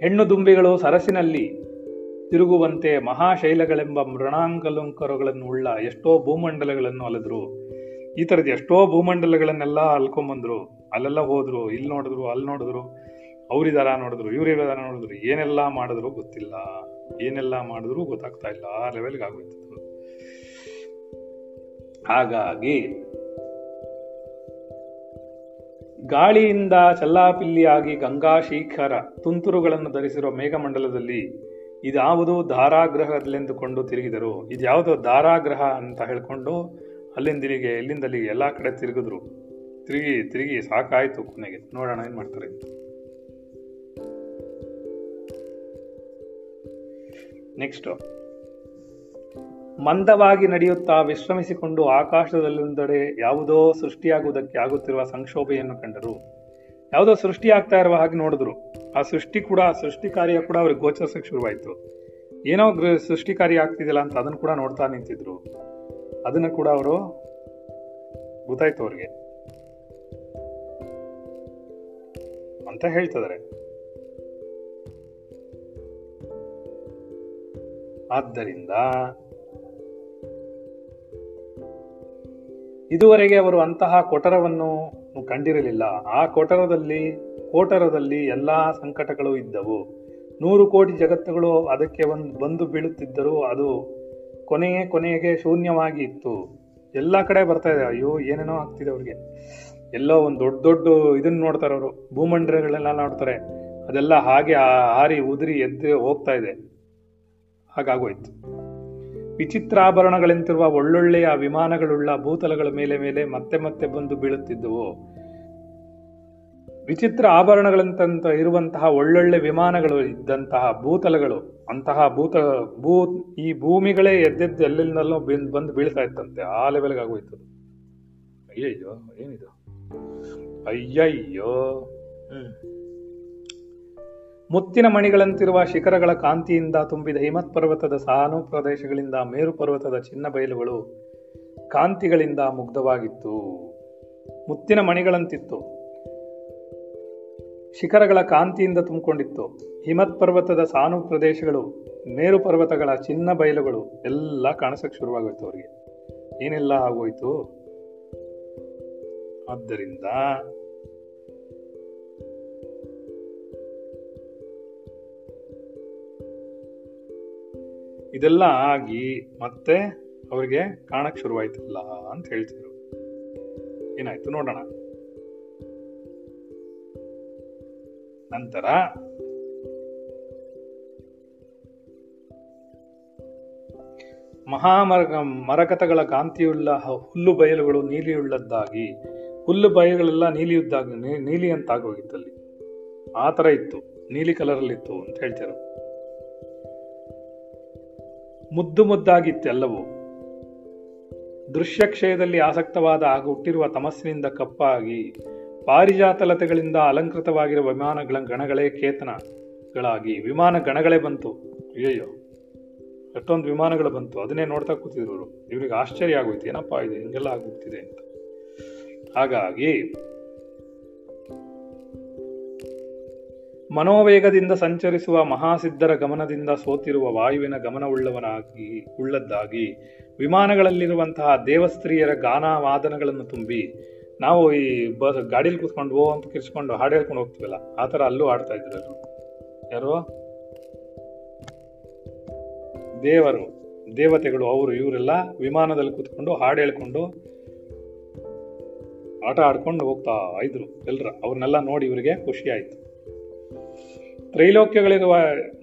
ಹೆಣ್ಣು ದುಂಬಿಗಳು ಸರಸಿನಲ್ಲಿ ತಿರುಗುವಂತೆ ಮಹಾಶೈಲಗಳೆಂಬ ಮೃಣಾಂಗಲಂಕರಗಳನ್ನು ಉಳ್ಳ ಎಷ್ಟೋ ಭೂಮಂಡಲಗಳನ್ನು ಅಲೆದ್ರು. ಈ ಥರದ ಎಷ್ಟೋ ಭೂಮಂಡಲಗಳನ್ನೆಲ್ಲ ಅಲ್ಕೊಂಬಂದ್ರು, ಅಲ್ಲೆಲ್ಲ ಹೋದ್ರು, ಇಲ್ಲಿ ನೋಡಿದ್ರು, ಅಲ್ಲಿ ನೋಡಿದ್ರು, ಅವ್ರಿದಾರ ನೋಡಿದ್ರು, ಇವ್ರಿದಾರ ನೋಡಿದ್ರು, ಏನೆಲ್ಲ ಮಾಡಿದ್ರು ಗೊತ್ತಿಲ್ಲ. ಏನೆಲ್ಲ ಮಾಡಿದ್ರು ಗೊತ್ತಾಗ್ತಾ ಇಲ್ಲ, ಆ ಲೆವೆಲ್ಗೆ ಆಗೋಯ್ತು ಹಾಗಾಗಿ ಗಾಳಿಯಿಂದ ಚಲ್ಲಾಪಿಲ್ಲಿಯಾಗಿ ಗಂಗಾ ಶಿಖರ ತುಂತುರುಗಳನ್ನು ಧರಿಸಿರುವ ಮೇಘಮಂಡಲದಲ್ಲಿ ಇದ್ಯಾವುದು ಧಾರಾಗ್ರಹದಲ್ಲೆಂದುಕೊಂಡು ತಿರುಗಿದರು. ಇದ್ಯಾವುದೋ ಧಾರಾಗ್ರಹ ಅಂತ ಹೇಳ್ಕೊಂಡು ಅಲ್ಲಿಂದಿಲ್ಲಿಗೆ ಎಲ್ಲಿಂದಲ್ಲಿಗೆ ಎಲ್ಲ ಕಡೆ ತಿರುಗಿದ್ರು. ತಿರುಗಿ ತಿರುಗಿ ಸಾಕಾಯಿತು ಕೊನೆಗೆ. ನೋಡೋಣ ಏನು ಮಾಡ್ತಾರೆ. ನೆಕ್ಸ್ಟ್ ಮಂದವಾಗಿ ನಡೆಯುತ್ತಾ ವಿಶ್ರಮಿಸಿಕೊಂಡು ಆಕಾಶದಲ್ಲೊಂದೆಡೆ ಯಾವುದೋ ಸೃಷ್ಟಿಯಾಗುವುದಕ್ಕೆ ಆಗುತ್ತಿರುವ ಸಂಕ್ಷೋಭೆಯನ್ನು ಕಂಡರು. ಯಾವುದೋ ಸೃಷ್ಟಿ ಆಗ್ತಾ ಇರುವ ಹಾಗೆ ನೋಡಿದ್ರು. ಆ ಸೃಷ್ಟಿ ಕೂಡ ಸೃಷ್ಟಿ ಕಾರ್ಯ ಕೂಡ ಅವ್ರಿಗೆ ಗೋಚರಿಸಕ್ಕೆ ಶುರುವಾಯಿತು. ಏನೋ ಸೃಷ್ಟಿ ಕಾರ್ಯ ಆಗ್ತಿದಿಲ್ಲ ಅಂತ ಅದನ್ನು ಕೂಡ ನೋಡ್ತಾ ನಿಂತಿದ್ರು. ಅದನ್ನು ಕೂಡ ಅವರು ಗೊತ್ತಾಯ್ತು ಅವ್ರಿಗೆ. ಅಂತ ಹೇಳ್ತಿದ್ದಾರೆ. ಆದ್ದರಿಂದ ಇದುವರೆಗೆ ಅವರು ಅಂತಹ ಕೊಠರವನ್ನು ಕಂಡಿರಲಿಲ್ಲ. ಆ ಕೊಠರದಲ್ಲಿ ಕೋಟರದಲ್ಲಿ ಎಲ್ಲಾ ಸಂಕಟಗಳು ಇದ್ದವು. ನೂರು ಕೋಟಿ ಜಗತ್ತುಗಳು ಅದಕ್ಕೆ ಒಂದು ಬಂದು ಬೀಳುತ್ತಿದ್ದರೂ ಅದು ಕೊನೆಯೇ ಕೊನೆಗೆ ಶೂನ್ಯವಾಗಿ ಇತ್ತು ಎಲ್ಲ ಕಡೆ ಬರ್ತಾ ಇದೆ. ಅಯ್ಯೋ, ಏನೇನೋ ಆಗ್ತಿದೆ ಅವ್ರಿಗೆ. ಎಲ್ಲೋ ಒಂದು ದೊಡ್ಡ ದೊಡ್ಡ ಇದನ್ನ ನೋಡ್ತಾರೆ ಅವರು. ಭೂಮಂಡಲಗಳೆಲ್ಲ ನೋಡ್ತಾರೆ. ಅದೆಲ್ಲ ಹಾಗೆ ಹಾರಿ ಉದುರಿ ಎದ್ದು ಹೋಗ್ತಾ ಇದೆ. ಹಾಗಾಗೋಯ್ತು. ವಿಚಿತ್ರಾಭರಣಗಳಂತಿರುವ ಒಳ್ಳೊಳ್ಳೆಯ ವಿಮಾನಗಳುಳ್ಳ ಭೂತಲಗಳ ಮೇಲೆ ಮೇಲೆ ಮತ್ತೆ ಮತ್ತೆ ಬಂದು ಬೀಳುತ್ತಿದ್ದವು. ವಿಚಿತ್ರ ಆಭರಣಗಳಂತ ಇರುವಂತಹ ಒಳ್ಳೊಳ್ಳೆ ವಿಮಾನಗಳು ಇದ್ದಂತಹ ಭೂತಲಗಳು, ಅಂತಹ ಭೂತ, ಭೂ, ಈ ಭೂಮಿಗಳೇ ಎದ್ದೆದ್ದು ಎಲ್ಲೆಲ್ಲೋ ಬಂದು ಬೀಳ್ತಾ ಇತ್ತಂತೆ, ಆ ಲೆವೆಲ್ಗೆ ಆಗೋಯ್ತು ಅಯ್ಯಯ್ಯೋ, ಏನಿದು? ಅಯ್ಯಯ್ಯೋ. ಮುತ್ತಿನ ಮಣಿಗಳಂತಿರುವ ಶಿಖರಗಳ ಕಾಂತಿಯಿಂದ ತುಂಬಿದ ಹಿಮತ್ ಪರ್ವತದ ಸಾನು ಪ್ರದೇಶಗಳಿಂದ ಮೇರು ಪರ್ವತದ ಚಿನ್ನ ಬಯಲುಗಳು ಕಾಂತಿಗಳಿಂದ ಮುಗ್ಧವಾಗಿತ್ತು. ಮುತ್ತಿನ ಮಣಿಗಳಂತಿತ್ತು. ಶಿಖರಗಳ ಕಾಂತಿಯಿಂದ ತುಂಬಿಕೊಂಡಿತ್ತು. ಹಿಮತ್ ಪರ್ವತದ ಸಾನು ಪ್ರದೇಶಗಳು, ಮೇರು ಪರ್ವತಗಳ ಚಿನ್ನ ಬಯಲುಗಳು ಎಲ್ಲ ಕಾಣಿಸಕ್ಕೆ ಶುರುವಾಗೋಯ್ತು ಅವರಿಗೆ. ಏನೆಲ್ಲ ಆಗೋಯ್ತು? ಆದ್ದರಿಂದ ಇದೆಲ್ಲ ಆಗಿ ಮತ್ತೆ ಅವರಿಗೆ ಕಾಣಕ್ ಶುರುವಾಯ್ತಲ್ಲ ಅಂತ ಹೇಳ್ತಿದ್ರು. ಏನಾಯ್ತು ನೋಡೋಣ. ನಂತರ ಮಹಾಮರಗ ಮರಕತಗಳ ಕಾಂತಿಯುಳ್ಳ ಹುಲ್ಲು ಬಯಲುಗಳು ನೀಲಿಯುಳ್ಳದ್ದಾಗಿ, ಹುಲ್ಲು ಬಯಲುಗಳೆಲ್ಲ ನೀಲಿಯುದ್ದಾಗ ನೀಲಿ ಅಂತ ಆಗೋಗಿತ್ತಲ್ಲಿ ಆ ತರ ಇತ್ತು, ನೀಲಿ ಕಲರಲ್ಲಿತ್ತು ಅಂತ ಹೇಳ್ತಾರೆ. ಮುದ್ದು ಮುದ್ದಾಗಿತ್ತೆಲ್ಲವೂ. ದೃಶ್ಯ ದೃಶ್ಯಕ್ಷಯದಲ್ಲಿ ಆಸಕ್ತವಾದ ಆಗ ಹುಟ್ಟಿರುವ ತಮಸ್ಸಿನಿಂದ ಕಪ್ಪಾಗಿ ಪಾರಿಜಾತಲತೆಗಳಿಂದ ಅಲಂಕೃತವಾಗಿರುವ ವಿಮಾನಗಳ ಗಣಗಳೇ ಕೇತನಗಳಾಗಿ ವಿಮಾನ ಗಣಗಳೇ ಬಂತು. ಅಯ್ಯಯ್ಯೋ, ಎಷ್ಟೊಂದು ವಿಮಾನಗಳು ಬಂತು. ಅದನ್ನೇ ನೋಡ್ತಾ ಕೂತಿದ್ರು ಇವ್ರಿಗೆ ಆಶ್ಚರ್ಯ ಆಗೋಯ್ತು. ಏನಪ್ಪಾ ಇದು? ಹಿಂಗೆಲ್ಲ ಆಗೋಗ್ತಿದೆ ಅಂತ. ಹಾಗಾಗಿ ಮನೋವೇಗದಿಂದ ಸಂಚರಿಸುವ ಮಹಾಸಿದ್ಧರ ಗಮನದಿಂದ ಸೋತಿರುವ ವಾಯುವಿನ ಗಮನವುಳ್ಳವನಾಗಿ, ಉಳ್ಳದ್ದಾಗಿ, ವಿಮಾನಗಳಲ್ಲಿರುವಂತಹ ದೇವಸ್ತ್ರೀಯರ ಗಾನ ವಾದನಗಳನ್ನು ತುಂಬಿ ನಾವು ಈ ಬಸ್ ಗಾಡೀಲಿ ಕೂತ್ಕೊಂಡು ಓ ಅಂತ ಕಿರ್ಸ್ಕೊಂಡು ಹಾಡು ಹೇಳ್ಕೊಂಡು ಹೋಗ್ತೀವಲ್ಲ, ಆ ಥರ ಅಲ್ಲೂ ಆಡ್ತಾ ಇದ್ರು ಯಾರು? ದೇವರು, ದೇವತೆಗಳು, ಅವರು, ಇವರೆಲ್ಲ ವಿಮಾನದಲ್ಲಿ ಕೂತ್ಕೊಂಡು ಹಾಡು ಹೇಳ್ಕೊಂಡು ಆಟ ಆಡ್ಕೊಂಡು ಹೋಗ್ತಾ ಇದ್ರು ಎಲ್ಲರ ಅವ್ರನ್ನೆಲ್ಲ ನೋಡಿ ಇವರಿಗೆ ಖುಷಿ ಆಯಿತು. ತ್ರೈಲೋಕ್ಯಗಳಿರುವ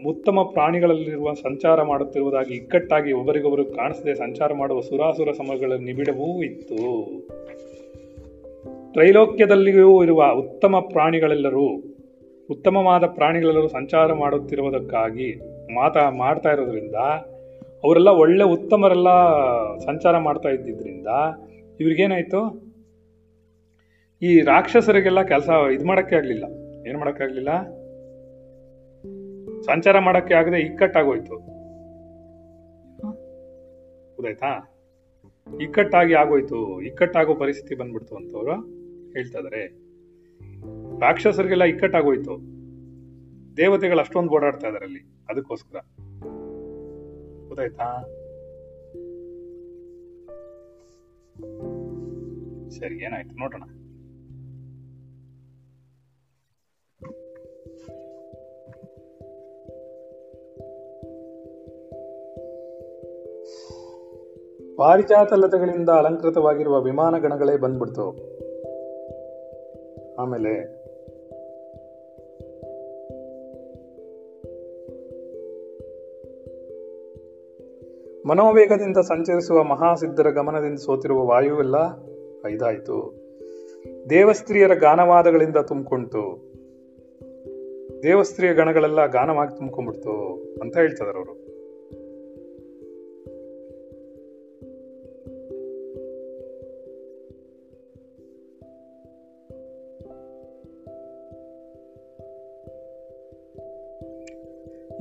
ಉತ್ತಮ ಪ್ರಾಣಿಗಳಲ್ಲಿರುವ ಸಂಚಾರ ಮಾಡುತ್ತಿರುವುದಾಗಿ ಇಕ್ಕಟ್ಟಾಗಿ ಒಬ್ಬರಿಗೊಬ್ಬರು ಕಾಣಿಸದೆ ಸಂಚಾರ ಮಾಡುವ ಸುರಾಸುರ ಸಮಗಳ ನಿಬಿಡವೂ ಇತ್ತು. ತ್ರೈಲೋಕ್ಯದಲ್ಲಿಯೂ ಇರುವ ಉತ್ತಮ ಪ್ರಾಣಿಗಳೆಲ್ಲರೂ, ಉತ್ತಮವಾದ ಪ್ರಾಣಿಗಳೆಲ್ಲರೂ ಸಂಚಾರ ಮಾಡುತ್ತಿರುವುದಕ್ಕಾಗಿ ಮಾತಾ, ಮಾಡ್ತಾ ಇರೋದ್ರಿಂದ, ಅವರೆಲ್ಲ ಒಳ್ಳೆ ಉತ್ತಮರೆಲ್ಲ ಸಂಚಾರ ಮಾಡ್ತಾ ಇದ್ದಿದ್ದರಿಂದ ಇವ್ರಿಗೇನಾಯಿತು? ಈ ರಾಕ್ಷಸರಿಗೆಲ್ಲ ಕೆಲಸ ಇದು ಮಾಡೋಕ್ಕೆ ಆಗಲಿಲ್ಲ. ಏನು ಮಾಡೋಕ್ಕಾಗಲಿಲ್ಲ ಸಂಚಾರ ಮಾಡೋಕ್ಕೆ ಆಗದೆ ಇಕ್ಕಟ್ಟಾಗೋಯ್ತು. ಗೊತ್ತಾಯ್ತಾ? ಇಕ್ಕಟ್ಟಾಗಿ ಆಗೋಯ್ತು. ಇಕ್ಕಟ್ಟಾಗೋ ಪರಿಸ್ಥಿತಿ ಬಂದ್ಬಿಡ್ತು ಅಂತವ್ರು. ಹೇಳ್ತಾ ಇದಾರೆ ರಾಕ್ಷಸರಿಗೆಲ್ಲ ಇಕ್ಕಟ್ಟಾಗೋಯ್ತು. ದೇವತೆಗಳು ಅಷ್ಟೊಂದು ಓಡಾಡ್ತಾ ಇದಾರೆ ಅಲ್ಲಿ. ಅದಕ್ಕೋಸ್ಕರ. ಗೊತ್ತಾಯ್ತಾ? ಸರಿ, ಏನಾಯ್ತು ನೋಡೋಣ. ಪಾರಿಜಾತ ಲತೆಗಳಿಂದ ಅಲಂಕೃತವಾಗಿರುವ ವಿಮಾನ ಗಣಗಳೇ ಬಂದ್ಬಿಡ್ತು. ಆಮೇಲೆ ಮನೋವೇಗದಿಂದ ಸಂಚರಿಸುವ ಮಹಾಸಿದ್ಧರ ಗಮನದಿಂದ ಸೋತಿರುವ ವಾಯುವೆಲ್ಲ ಐದಾಯಿತು. ದೇವಸ್ತ್ರೀಯರ ಗಾನವಾದಗಳಿಂದ ತುಂಬಿಕೊಂಡು ದೇವಸ್ತ್ರೀಯ ಗಣಗಳೆಲ್ಲ ಗಾನವಾಗಿ ತುಂಬ್ಕೊಂಡ್ಬಿಡ್ತು ಅಂತ ಹೇಳ್ತಿದಾರೆ ಅವರು.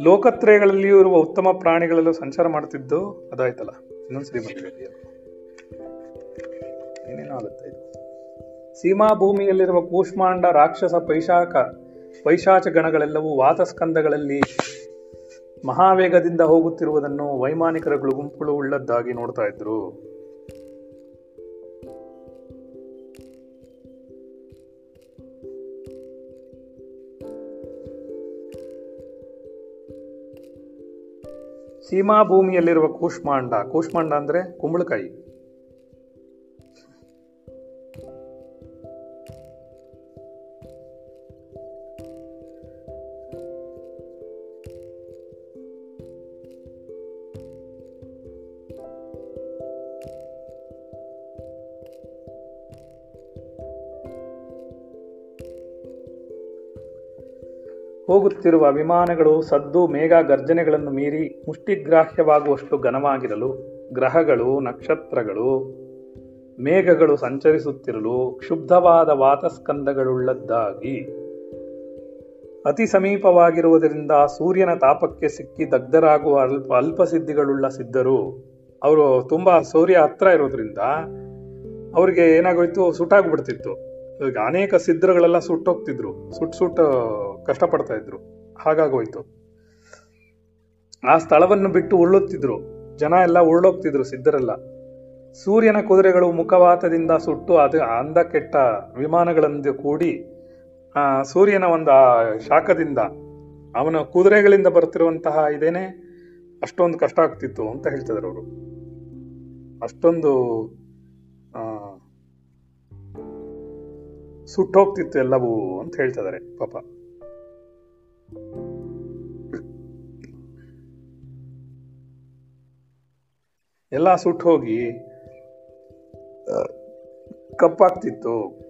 ಲೋಕತ್ರಯಗಳಲ್ಲಿಯೂ ಇರುವ ಉತ್ತಮ ಪ್ರಾಣಿಗಳಲ್ಲೂ ಸಂಚಾರ ಮಾಡುತ್ತಿದ್ದು ಅದಾಯ್ತಲ್ಲ. ಇನ್ನೊಂದ್ಸರಿ ಏನೇನೋ ಆಗುತ್ತೆ ಇದು. ಸೀಮಾ ಭೂಮಿಯಲ್ಲಿರುವ ಕೂಷ್ಮಾಂಡ ರಾಕ್ಷಸ ಪೈಶಾಕ, ಪೈಶಾಚ ಗಣಗಳೆಲ್ಲವೂ ವಾತಸ್ಕಂದಗಳಲ್ಲಿ ಮಹಾವೇಗದಿಂದ ಹೋಗುತ್ತಿರುವುದನ್ನು ವೈಮಾನಿಕರ ಗುಂಪುಗಳು ಉಳ್ಳದ್ದಾಗಿ ನೋಡ್ತಾ ಇದ್ರು. ಸೀಮಾ ಭೂಮಿಯಲ್ಲಿರುವ ಕೂಷ್ಮಾಂಡ. ಕೂಷ್ಮಾಂಡ ಅಂದ್ರೆ ಕುಂಬಳಕಾಯಿ. ಹೋಗುತ್ತಿರುವ ವಿಮಾನಗಳು ಸದ್ದು ಮೇಘ ಗರ್ಜನೆಗಳನ್ನು ಮೀರಿ ಮುಷ್ಟಿಗ್ರಾಹ್ಯವಾಗುವಷ್ಟು ಘನವಾಗಿರಲು ಗ್ರಹಗಳು, ನಕ್ಷತ್ರಗಳು, ಮೇಘಗಳು ಸಂಚರಿಸುತ್ತಿರಲು ಕ್ಷುಬ್ಧವಾದ ವಾತಸ್ಕಂದಗಳುಳ್ಳದ್ದಾಗಿ. ಅತಿ ಸಮೀಪವಾಗಿರುವುದರಿಂದ ಸೂರ್ಯನ ತಾಪಕ್ಕೆ ಸಿಕ್ಕಿ ದಗ್ಧರಾಗುವ ಅಲ್ಪ, ಅಲ್ಪಸಿದ್ಧಿಗಳುಳ್ಳ ಸಿದ್ಧರು. ಅವರು ತುಂಬ ಸೂರ್ಯ ಹತ್ರ ಇರೋದ್ರಿಂದ ಅವರಿಗೆ ಏನಾಗೋಯ್ತು, ಸುಟ್ಟಾಗ್ಬಿಡ್ತಿತ್ತು. ಅನೇಕ ಸಿದ್ಧರುಗಳೆಲ್ಲ ಸುಟ್ಟೋಗ್ತಿದ್ರು. ಸುಟ್ಟು ಸುಟ್ಟು ಕಷ್ಟಪಡ್ತಾ ಇದ್ರು. ಹಾಗಾಗೋಯ್ತು. ಆ ಸ್ಥಳವನ್ನು ಬಿಟ್ಟು ಉರುಳುತ್ತಿದ್ರು. ಜನ ಎಲ್ಲ ಉರುಳೋಗ್ತಿದ್ರು ಸಿದ್ಧರೆಲ್ಲ. ಸೂರ್ಯನ ಕುದುರೆಗಳು ಮುಖವಾತದಿಂದ ಸುಟ್ಟು ಅದು ಅಂದ ಕೆಟ್ಟ ವಿಮಾನಗಳಂದು ಕೂಡಿ, ಆ, ಸೂರ್ಯನ ಒಂದು ಶಾಖದಿಂದ ಅವನ ಕುದುರೆಗಳಿಂದ ಬರ್ತಿರುವಂತಹ ಇದೇನೆ? ಅಷ್ಟೊಂದು ಕಷ್ಟ ಆಗ್ತಿತ್ತು ಅಂತ ಹೇಳ್ತಿದ್ರು ಅವರು. ಅಷ್ಟೊಂದು ಸುಟ್ಟೋಗ್ತಿತ್ತು ಎಲ್ಲವೂ ಅಂತ ಹೇಳ್ತಿದ್ದಾರೆ ಪಾಪ. ಎಲ್ಲ ಸುಟ್ಟು ಹೋಗಿ ಕಪ್ಪಾಗ್ತಿತ್ತು.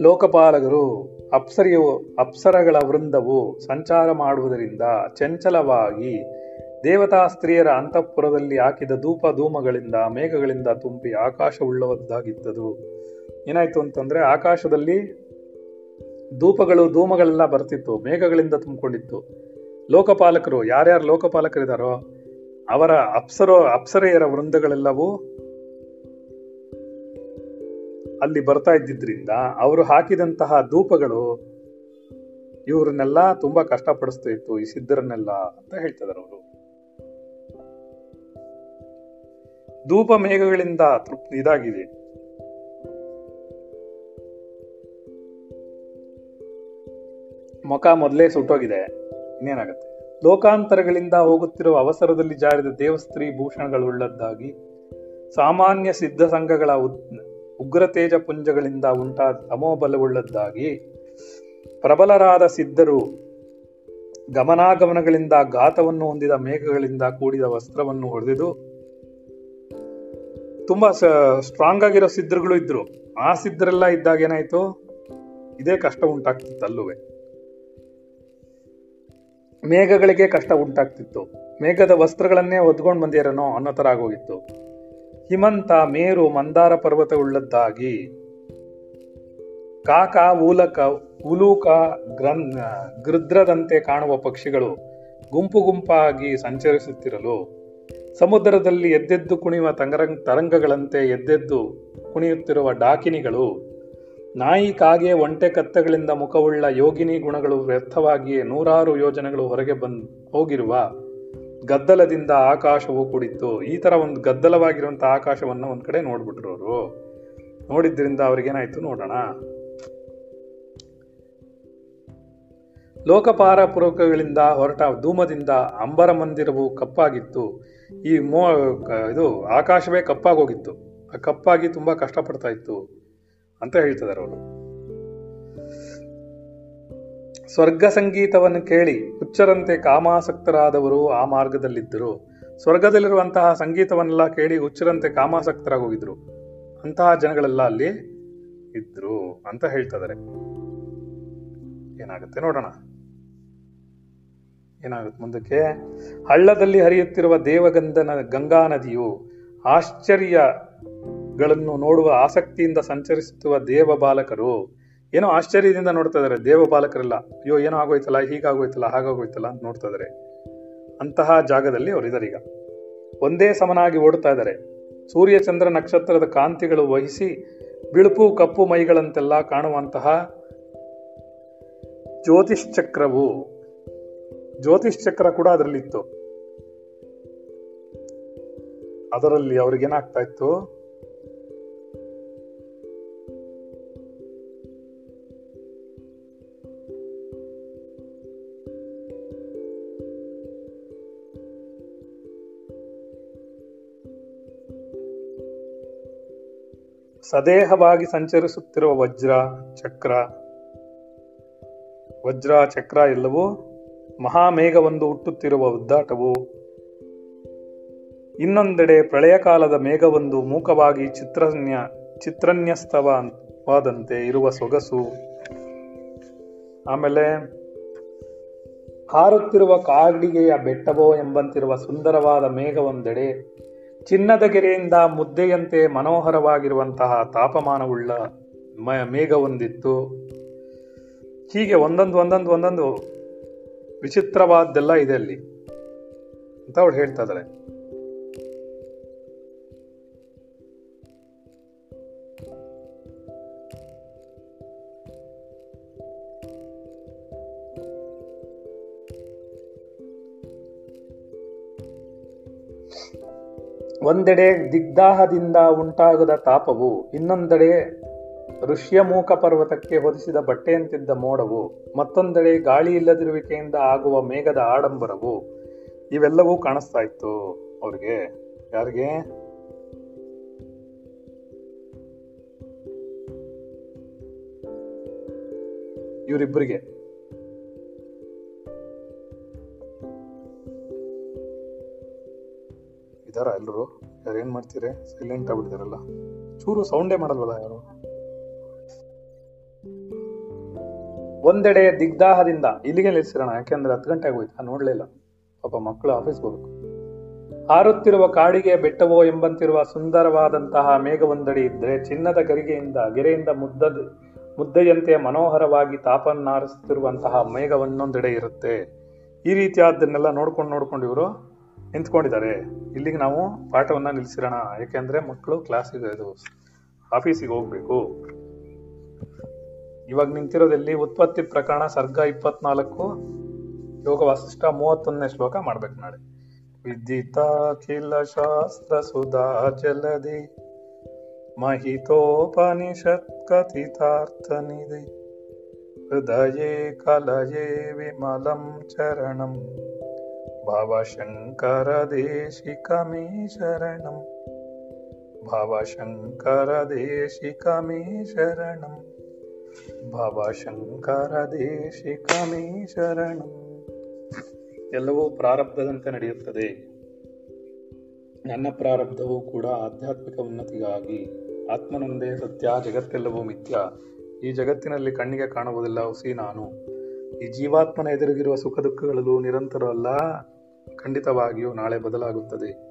ಲೋಕಪಾಲಕರು ಅಪ್ಸರಿಯು, ಅಪ್ಸರಗಳ ವೃಂದವು ಸಂಚಾರ ಮಾಡುವುದರಿಂದ ಚಂಚಲವಾಗಿ ದೇವತಾ ಸ್ತ್ರೀಯರ ಅಂತಃಪುರದಲ್ಲಿ ಹಾಕಿದ ಧೂಪ ಧೂಮಗಳಿಂದ, ಮೇಘಗಳಿಂದ ತುಂಬಿ ಆಕಾಶವುಳ್ಳವದ್ದಾಗಿದ್ದದು. ಏನಾಯ್ತು ಅಂತಂದ್ರೆ, ಆಕಾಶದಲ್ಲಿ ಧೂಪಗಳು, ಧೂಮಗಳೆಲ್ಲ ಬರ್ತಿತ್ತು, ಮೇಘಗಳಿಂದ ತುಂಬಿಕೊಂಡಿತ್ತು. ಲೋಕಪಾಲಕರು, ಯಾರ್ಯಾರು ಲೋಕಪಾಲಕರಿದ್ದಾರೋ ಅವರ ಅಪ್ಸರೋ, ಅಪ್ಸರೆಯರ ವೃಂದಗಳೆಲ್ಲವೂ ಅಲ್ಲಿ ಬರ್ತಾ ಇದ್ದಿದ್ರಿಂದ ಅವರು ಹಾಕಿದಂತಹ ಧೂಪಗಳು ಇವ್ರನ್ನೆಲ್ಲ ತುಂಬಾ ಕಷ್ಟಪಡಿಸ್ತಾ ಇತ್ತು ಈ ಸಿದ್ಧರನ್ನೆಲ್ಲ ಅಂತ ಹೇಳ್ತಿದ್ದಾರೆ ಅವರು. ಧೂಪ, ಮೇಘಗಳಿಂದ ತೃಪ್ತಿ ಇದಾಗಿದೆ. ಮುಖ ಮೊದಲೇ ಸುಟ್ಟೋಗಿದೆ. ಇನ್ನೇನಾಗುತ್ತೆ? ಲೋಕಾಂತರಗಳಿಂದ ಹೋಗುತ್ತಿರುವ ಅವಸರದಲ್ಲಿ ಜಾರಿದ ದೇವಸ್ತ್ರೀ ಭೂಷಣಗಳುಳ್ಳದ್ದಾಗಿ, ಸಾಮಾನ್ಯ ಸಿದ್ಧ ಸಂಘಗಳ ಉಗ್ರತೇಜ ಪುಂಜಗಳಿಂದ ಉಂಟಾದ ತಮೋಬಲವುಳ್ಳದ್ದಾಗಿ, ಪ್ರಬಲರಾದ ಸಿದ್ಧರು ಗಮನಾಗಮನಗಳಿಂದ ಘಾತವನ್ನು ಹೊಂದಿದ ಮೇಘಗಳಿಂದ ಕೂಡಿದ ವಸ್ತ್ರವನ್ನು ಹೊಡೆದಿದ್ದು, ತುಂಬಾ ಸ್ಟ್ರಾಂಗ್ ಆಗಿರೋ ಸಿದ್ಧರುಗಳು ಇದ್ರು. ಆ ಸಿದ್ಧರೆಲ್ಲ ಇದ್ದಾಗ ಏನಾಯ್ತು? ಇದೇ ಕಷ್ಟ ಉಂಟಾಗ್ತಿತ್ತು ಮೇಘಗಳಿಗೆ ಕಷ್ಟ ಉಂಟಾಗ್ತಿತ್ತು. ಮೇಘದ ವಸ್ತ್ರಗಳನ್ನೇ ಹೊದ್ಕೊಂಡು ಬಂದಿರನೋ ಅನ್ನೋ ಥರ ಆಗೋಗಿತ್ತು. ಹಿಮಂತ, ಮೇರು, ಮಂದಾರ ಪರ್ವತ ಉಳ್ಳದ್ದಾಗಿ ಕಾಕ, ಊಲಕ, ಉಲೂಕ, ಗ್ರನ್, ಗೃದ್ರದಂತೆ ಕಾಣುವ ಪಕ್ಷಿಗಳು ಗುಂಪು ಗುಂಪಾಗಿ ಸಂಚರಿಸುತ್ತಿರಲು, ಸಮುದ್ರದಲ್ಲಿ ಎದ್ದೆದ್ದು ಕುಣಿಯುವ ತಂಗರಂಗ, ತರಂಗಗಳಂತೆ ಎದ್ದೆದ್ದು ಕುಣಿಯುತ್ತಿರುವ ಡಾಕಿನಿಗಳು ನಾಯಿ ಕಾಗೆ ಒಂಟೆ ಕತ್ತೆಗಳಿಂದ ಮುಖವುಳ್ಳ ಯೋಗಿನಿ ಗುಣಗಳು ವ್ಯರ್ಥವಾಗಿಯೇ ನೂರಾರು ಯೋಜನೆಗಳು ಹೊರಗೆ ಬಂದ್ ಹೋಗಿರುವ ಗದ್ದಲದಿಂದ ಆಕಾಶವು ಕೂಡಿತ್ತು. ಈ ಥರ ಒಂದು ಗದ್ದಲವಾಗಿರುವಂಥ ಆಕಾಶವನ್ನು ಒಂದು ಕಡೆ ನೋಡ್ಬಿಟ್ರು ಅವರು ನೋಡಿದ್ರಿಂದ ಅವ್ರಿಗೇನಾಯ್ತು ನೋಡೋಣ. ಲೋಕಪಾರ ಪೂರ್ವಕಗಳಿಂದ ಹೊರಟ ಧೂಮದಿಂದ ಅಂಬರ ಮಂದಿರವು ಕಪ್ಪಾಗಿತ್ತು. ಈ ಮೋ ಇದು ಆಕಾಶವೇ ಕಪ್ಪಾಗೋಗಿತ್ತು. ಆ ಕಪ್ಪಾಗಿ ತುಂಬಾ ಕಷ್ಟಪಡ್ತಾ ಇತ್ತು. ಅಂತ ಹೇಳ್ತಿದ್ದಾರೆ ಅವರು. ಸ್ವರ್ಗ ಸಂಗೀತವನ್ನು ಕೇಳಿ ಹುಚ್ಚರಂತೆ ಕಾಮಾಸಕ್ತರಾದವರು ಆ ಮಾರ್ಗದಲ್ಲಿದ್ದರು. ಸ್ವರ್ಗದಲ್ಲಿರುವಂತಹ ಸಂಗೀತವನ್ನೆಲ್ಲ ಕೇಳಿ ಹುಚ್ಚರಂತೆ ಕಾಮಾಸಕ್ತರಾಗೋಗಿದ್ರು. ಅಂತಹ ಜನಗಳೆಲ್ಲ ಅಲ್ಲಿ ಇದ್ರು ಅಂತ ಹೇಳ್ತಿದ್ದಾರೆ. ಏನಾಗುತ್ತೆ ನೋಡೋಣ. ಏನಾಗುತ್ತೆ ಮುಂದಕ್ಕೆ? ಹಳ್ಳದಲ್ಲಿ ಹರಿಯುತ್ತಿರುವ ದೇವಗಂಧನ ಗಂಗಾ ನದಿಯು ಆಶ್ಚರ್ಯಗಳನ್ನು ನೋಡುವ ಆಸಕ್ತಿಯಿಂದ ಸಂಚರಿಸುತ್ತಿರುವ ದೇವ ಬಾಲಕರು ಏನೋ ಆಶ್ಚರ್ಯದಿಂದ ನೋಡ್ತಾ ಇದಾರೆ ದೇವ ಬಾಲಕರೆಲ್ಲ ಅಯ್ಯೋ, ಏನೋ ಆಗೋಯ್ತಲ್ಲ, ಹೀಗಾಗೋಯ್ತಲ್ಲ, ಹಾಗಾಗೋಯ್ತಲ್ಲ ಅಂತ ನೋಡ್ತಾ ಇದಾರೆ ಅಂತಹ ಜಾಗದಲ್ಲಿ ಅವರಿದ್ದಾರೆ ಈಗ ಒಂದೇ ಸಮನಾಗಿ ಓಡ್ತಾ ಇದ್ದಾರೆ. ಸೂರ್ಯ ಚಂದ್ರ ನಕ್ಷತ್ರದ ಕಾಂತಿಗಳು ವಹಿಸಿ ಬಿಳುಪು, ಕಪ್ಪು ಮೈಗಳಂತೆಲ್ಲ ಕಾಣುವಂತಹ ಜ್ಯೋತಿಷ್ಚಕ್ರವು ಜ್ಯೋತಿಷ್ಚಕ್ರ ಜ್ಯೋತಿಷ್ ಚಕ್ರ ಕೂಡ ಅದರಲ್ಲಿತ್ತು. ಅದರಲ್ಲಿ ಅವ್ರಿಗೇನಾಗ್ತಾ ಇತ್ತು? ಸದೇಹವಾಗಿ ಸಂಚರಿಸುತ್ತಿರುವ ವಜ್ರ, ಚಕ್ರ. ವಜ್ರ, ಚಕ್ರ ಎಲ್ಲವೂ ಮಹಾಮೇಘವೊಂದು ಹುಟ್ಟುತ್ತಿರುವ ಉದ್ದಾಟವು. ಇನ್ನೊಂದೆಡೆ ಪ್ರಳಯ ಕಾಲದ ಮೇಘವೊಂದು ಮೂಕವಾಗಿ ಚಿತ್ರನ್ಯ, ಚಿತ್ರನ್ಯಸ್ತವಾದಂತೆ ಇರುವ ಸೊಗಸು. ಆಮೇಲೆ, ಹಾರುತ್ತಿರುವ ಕಾಡಿಗೆಯ ಬೆಟ್ಟವೋ ಎಂಬಂತಿರುವ ಸುಂದರವಾದ ಮೇಘವೊಂದೆಡೆ ಚಿನ್ನದ ಗೆರೆಯಿಂದ ಮುದ್ದೆಯಂತೆ ಮನೋಹರವಾಗಿರುವಂತಹ ತಾಪಮಾನವುಳ್ಳ ಮ- ಮೇಘವೊಂದಿತ್ತು. ಹೀಗೆ ಒಂದೊಂದು ಒಂದೊಂದು ಒಂದೊಂದು ವಿಚಿತ್ರವಾದ್ದೆಲ್ಲ ಇದೆ ಅಲ್ಲಿ. ಅಂತ ಅವಳು ಹೇಳ್ತಾ ಇದ್ದಾಳೆ. ಒಂದೆಡೆ ದಿಗ್ದಾಹದಿಂದ ಉಂಟಾಗದ ತಾಪವು, ಇನ್ನೊಂದೆಡೆ ಋಷ್ಯಮೂಕ ಪರ್ವತಕ್ಕೆ ಹೊದಿಸಿದ ಬಟ್ಟೆಯಂತಿದ್ದ ಮೋಡವು, ಮತ್ತೊಂದೆಡೆ ಗಾಳಿ ಇಲ್ಲದಿರುವಿಕೆಯಿಂದ ಆಗುವ ಮೇಘದ ಆಡಂಬರವು, ಇವೆಲ್ಲವೂ ಕಾಣಿಸ್ತಾ ಇತ್ತು ಅವ್ರಿಗೆ, ಯಾರಿಗೆ? ಇವರಿಬ್ಬರಿಗೆ ಇದಾರ ಎಲ್ಲರೂ ಯಾರು ಏನ್ ಮಾಡ್ತೀರಿ? ಸೈಲೆಂಟ್ ಆಗ್ಬಿಟ್ಟಿದಾರಲ್ಲ. ಚೂರು ಸೌಂಡೇ ಮಾಡಲ್ವಲ್ಲ ಯಾರು? ಒಂದೆಡೆ ದಿಗ್ದಾಹದಿಂದ ಇಲ್ಲಿಗೆ ನಿಲ್ಸಿರೋಣ ಯಾಕೆಂದ್ರೆ ಹತ್ತು ಗಂಟೆ ಆಗೋಯ್ತು. ನಾನು ನೋಡ್ಲೇ ಇಲ್ಲ. ಪಾಪ ಮಕ್ಕಳು ಆಫೀಸ್ಗೆ ಹೋಗ್ಬೇಕು ಹಾರುತ್ತಿರುವ ಕಾಡಿಗೆ ಬೆಟ್ಟವೋ ಎಂಬಂತಿರುವ ಸುಂದರವಾದಂತಹ ಮೇಘವೊಂದಡಿ ಇದ್ರೆ ಚಿನ್ನದ ಗರಿಗೆಯಿಂದ, ಗೆರೆಯಿಂದ ಮುದ್ದದ, ಮುದ್ದೆಯಂತೆ ಮನೋಹರವಾಗಿ ತಾಪನ್ನಾರಿಸುತ್ತಿರುವಂತಹ ಮೇಘವನ್ನೊಂದೆಡೆ ಇರುತ್ತೆ. ಈ ರೀತಿಯಾದ್ದನ್ನೆಲ್ಲ ನೋಡ್ಕೊಂಡು ನೋಡ್ಕೊಂಡು ಇವರು ನಿಂತ್ಕೊಂಡಿದ್ದಾರೆ. ಇಲ್ಲಿಗೆ ನಾವು ಪಾಠವನ್ನ ನಿಲ್ಲಿಸಿರೋಣ. ಯಾಕೆಂದ್ರೆ ಮಕ್ಕಳು ಕ್ಲಾಸಿಗೆ ಇದು ಆಫೀಸಿಗೆ ಹೋಗ್ಬೇಕು. ಇವಾಗ ನಿಂತಿರೋದಲ್ಲಿ ಉತ್ಪತ್ತಿ ಪ್ರಕರಣ ಸರ್ಗ ಇಪ್ಪತ್ನಾಲ್ಕು, ಯೋಗ ವಾಸಿಷ್ಠ ಮೂವತ್ತೊಂದನೇ ಶ್ಲೋಕ ಮಾಡ್ಬೇಕು ನಾಳೆ. ವಿದಿತಾಖಿಲ ಶಾಸ್ತ್ರ, ಸುಧಾ, ಜಲದಿ, ಮಹಿತೋಪನಿಷತ್ ಕಥಿತಾರ್ಥ ನಿಧಿ ಹೃದಯೇ, ಕಲಯೇ, ವಿಮಲಂ ಚರಣಂ. ಭವಶಂಕರ ದೇಶಿಕ ಮೇ ಶರಣಂ ಭವಶಂಕರ ದೇಶಿಕ ಮೇ ಶರಣಂ ಎಲ್ಲವೂ ಪ್ರಾರಬ್ಧದಂತೆ ನಡೆಯುತ್ತದೆ. ನನ್ನ ಪ್ರಾರಬ್ಧವೂ ಕೂಡ ಆಧ್ಯಾತ್ಮಿಕ ಉನ್ನತಿಗಾಗಿ, ಆತ್ಮನೊಂದೇ ಸತ್ಯ, ಜಗತ್ತೆಲ್ಲವೂ ಮಿಥ್ಯ. ಈ ಜಗತ್ತಿನಲ್ಲಿ ಕಣ್ಣಿಗೆ ಕಾಣುವುದಿಲ್ಲ ಹುಸಿ ನಾನು. ಈ ಜೀವಾತ್ಮನ ಎದುರಿಗಿರುವ ಸುಖ ದುಃಖಗಳಲ್ಲೂ ನಿರಂತರವಲ್ಲ, ಖಂಡಿತವಾಗಿಯೂ ನಾಳೆ ಬದಲಾಗುತ್ತದೆ.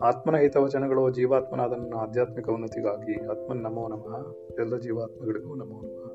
ಆತ್ಮನ ಹಿತವಚನಗಳು ಜೀವಾತ್ಮನಾದ ನನ್ನ ಆಧ್ಯಾತ್ಮಿಕ ಉನ್ನತಿಗಾಗಿ ಆತ್ಮನ್ ನಮೋ ನಮಃ, ಎಲ್ಲ ಜೀವಾತ್ಮಗಳಿಗೂ ನಮೋ ನಮಃ.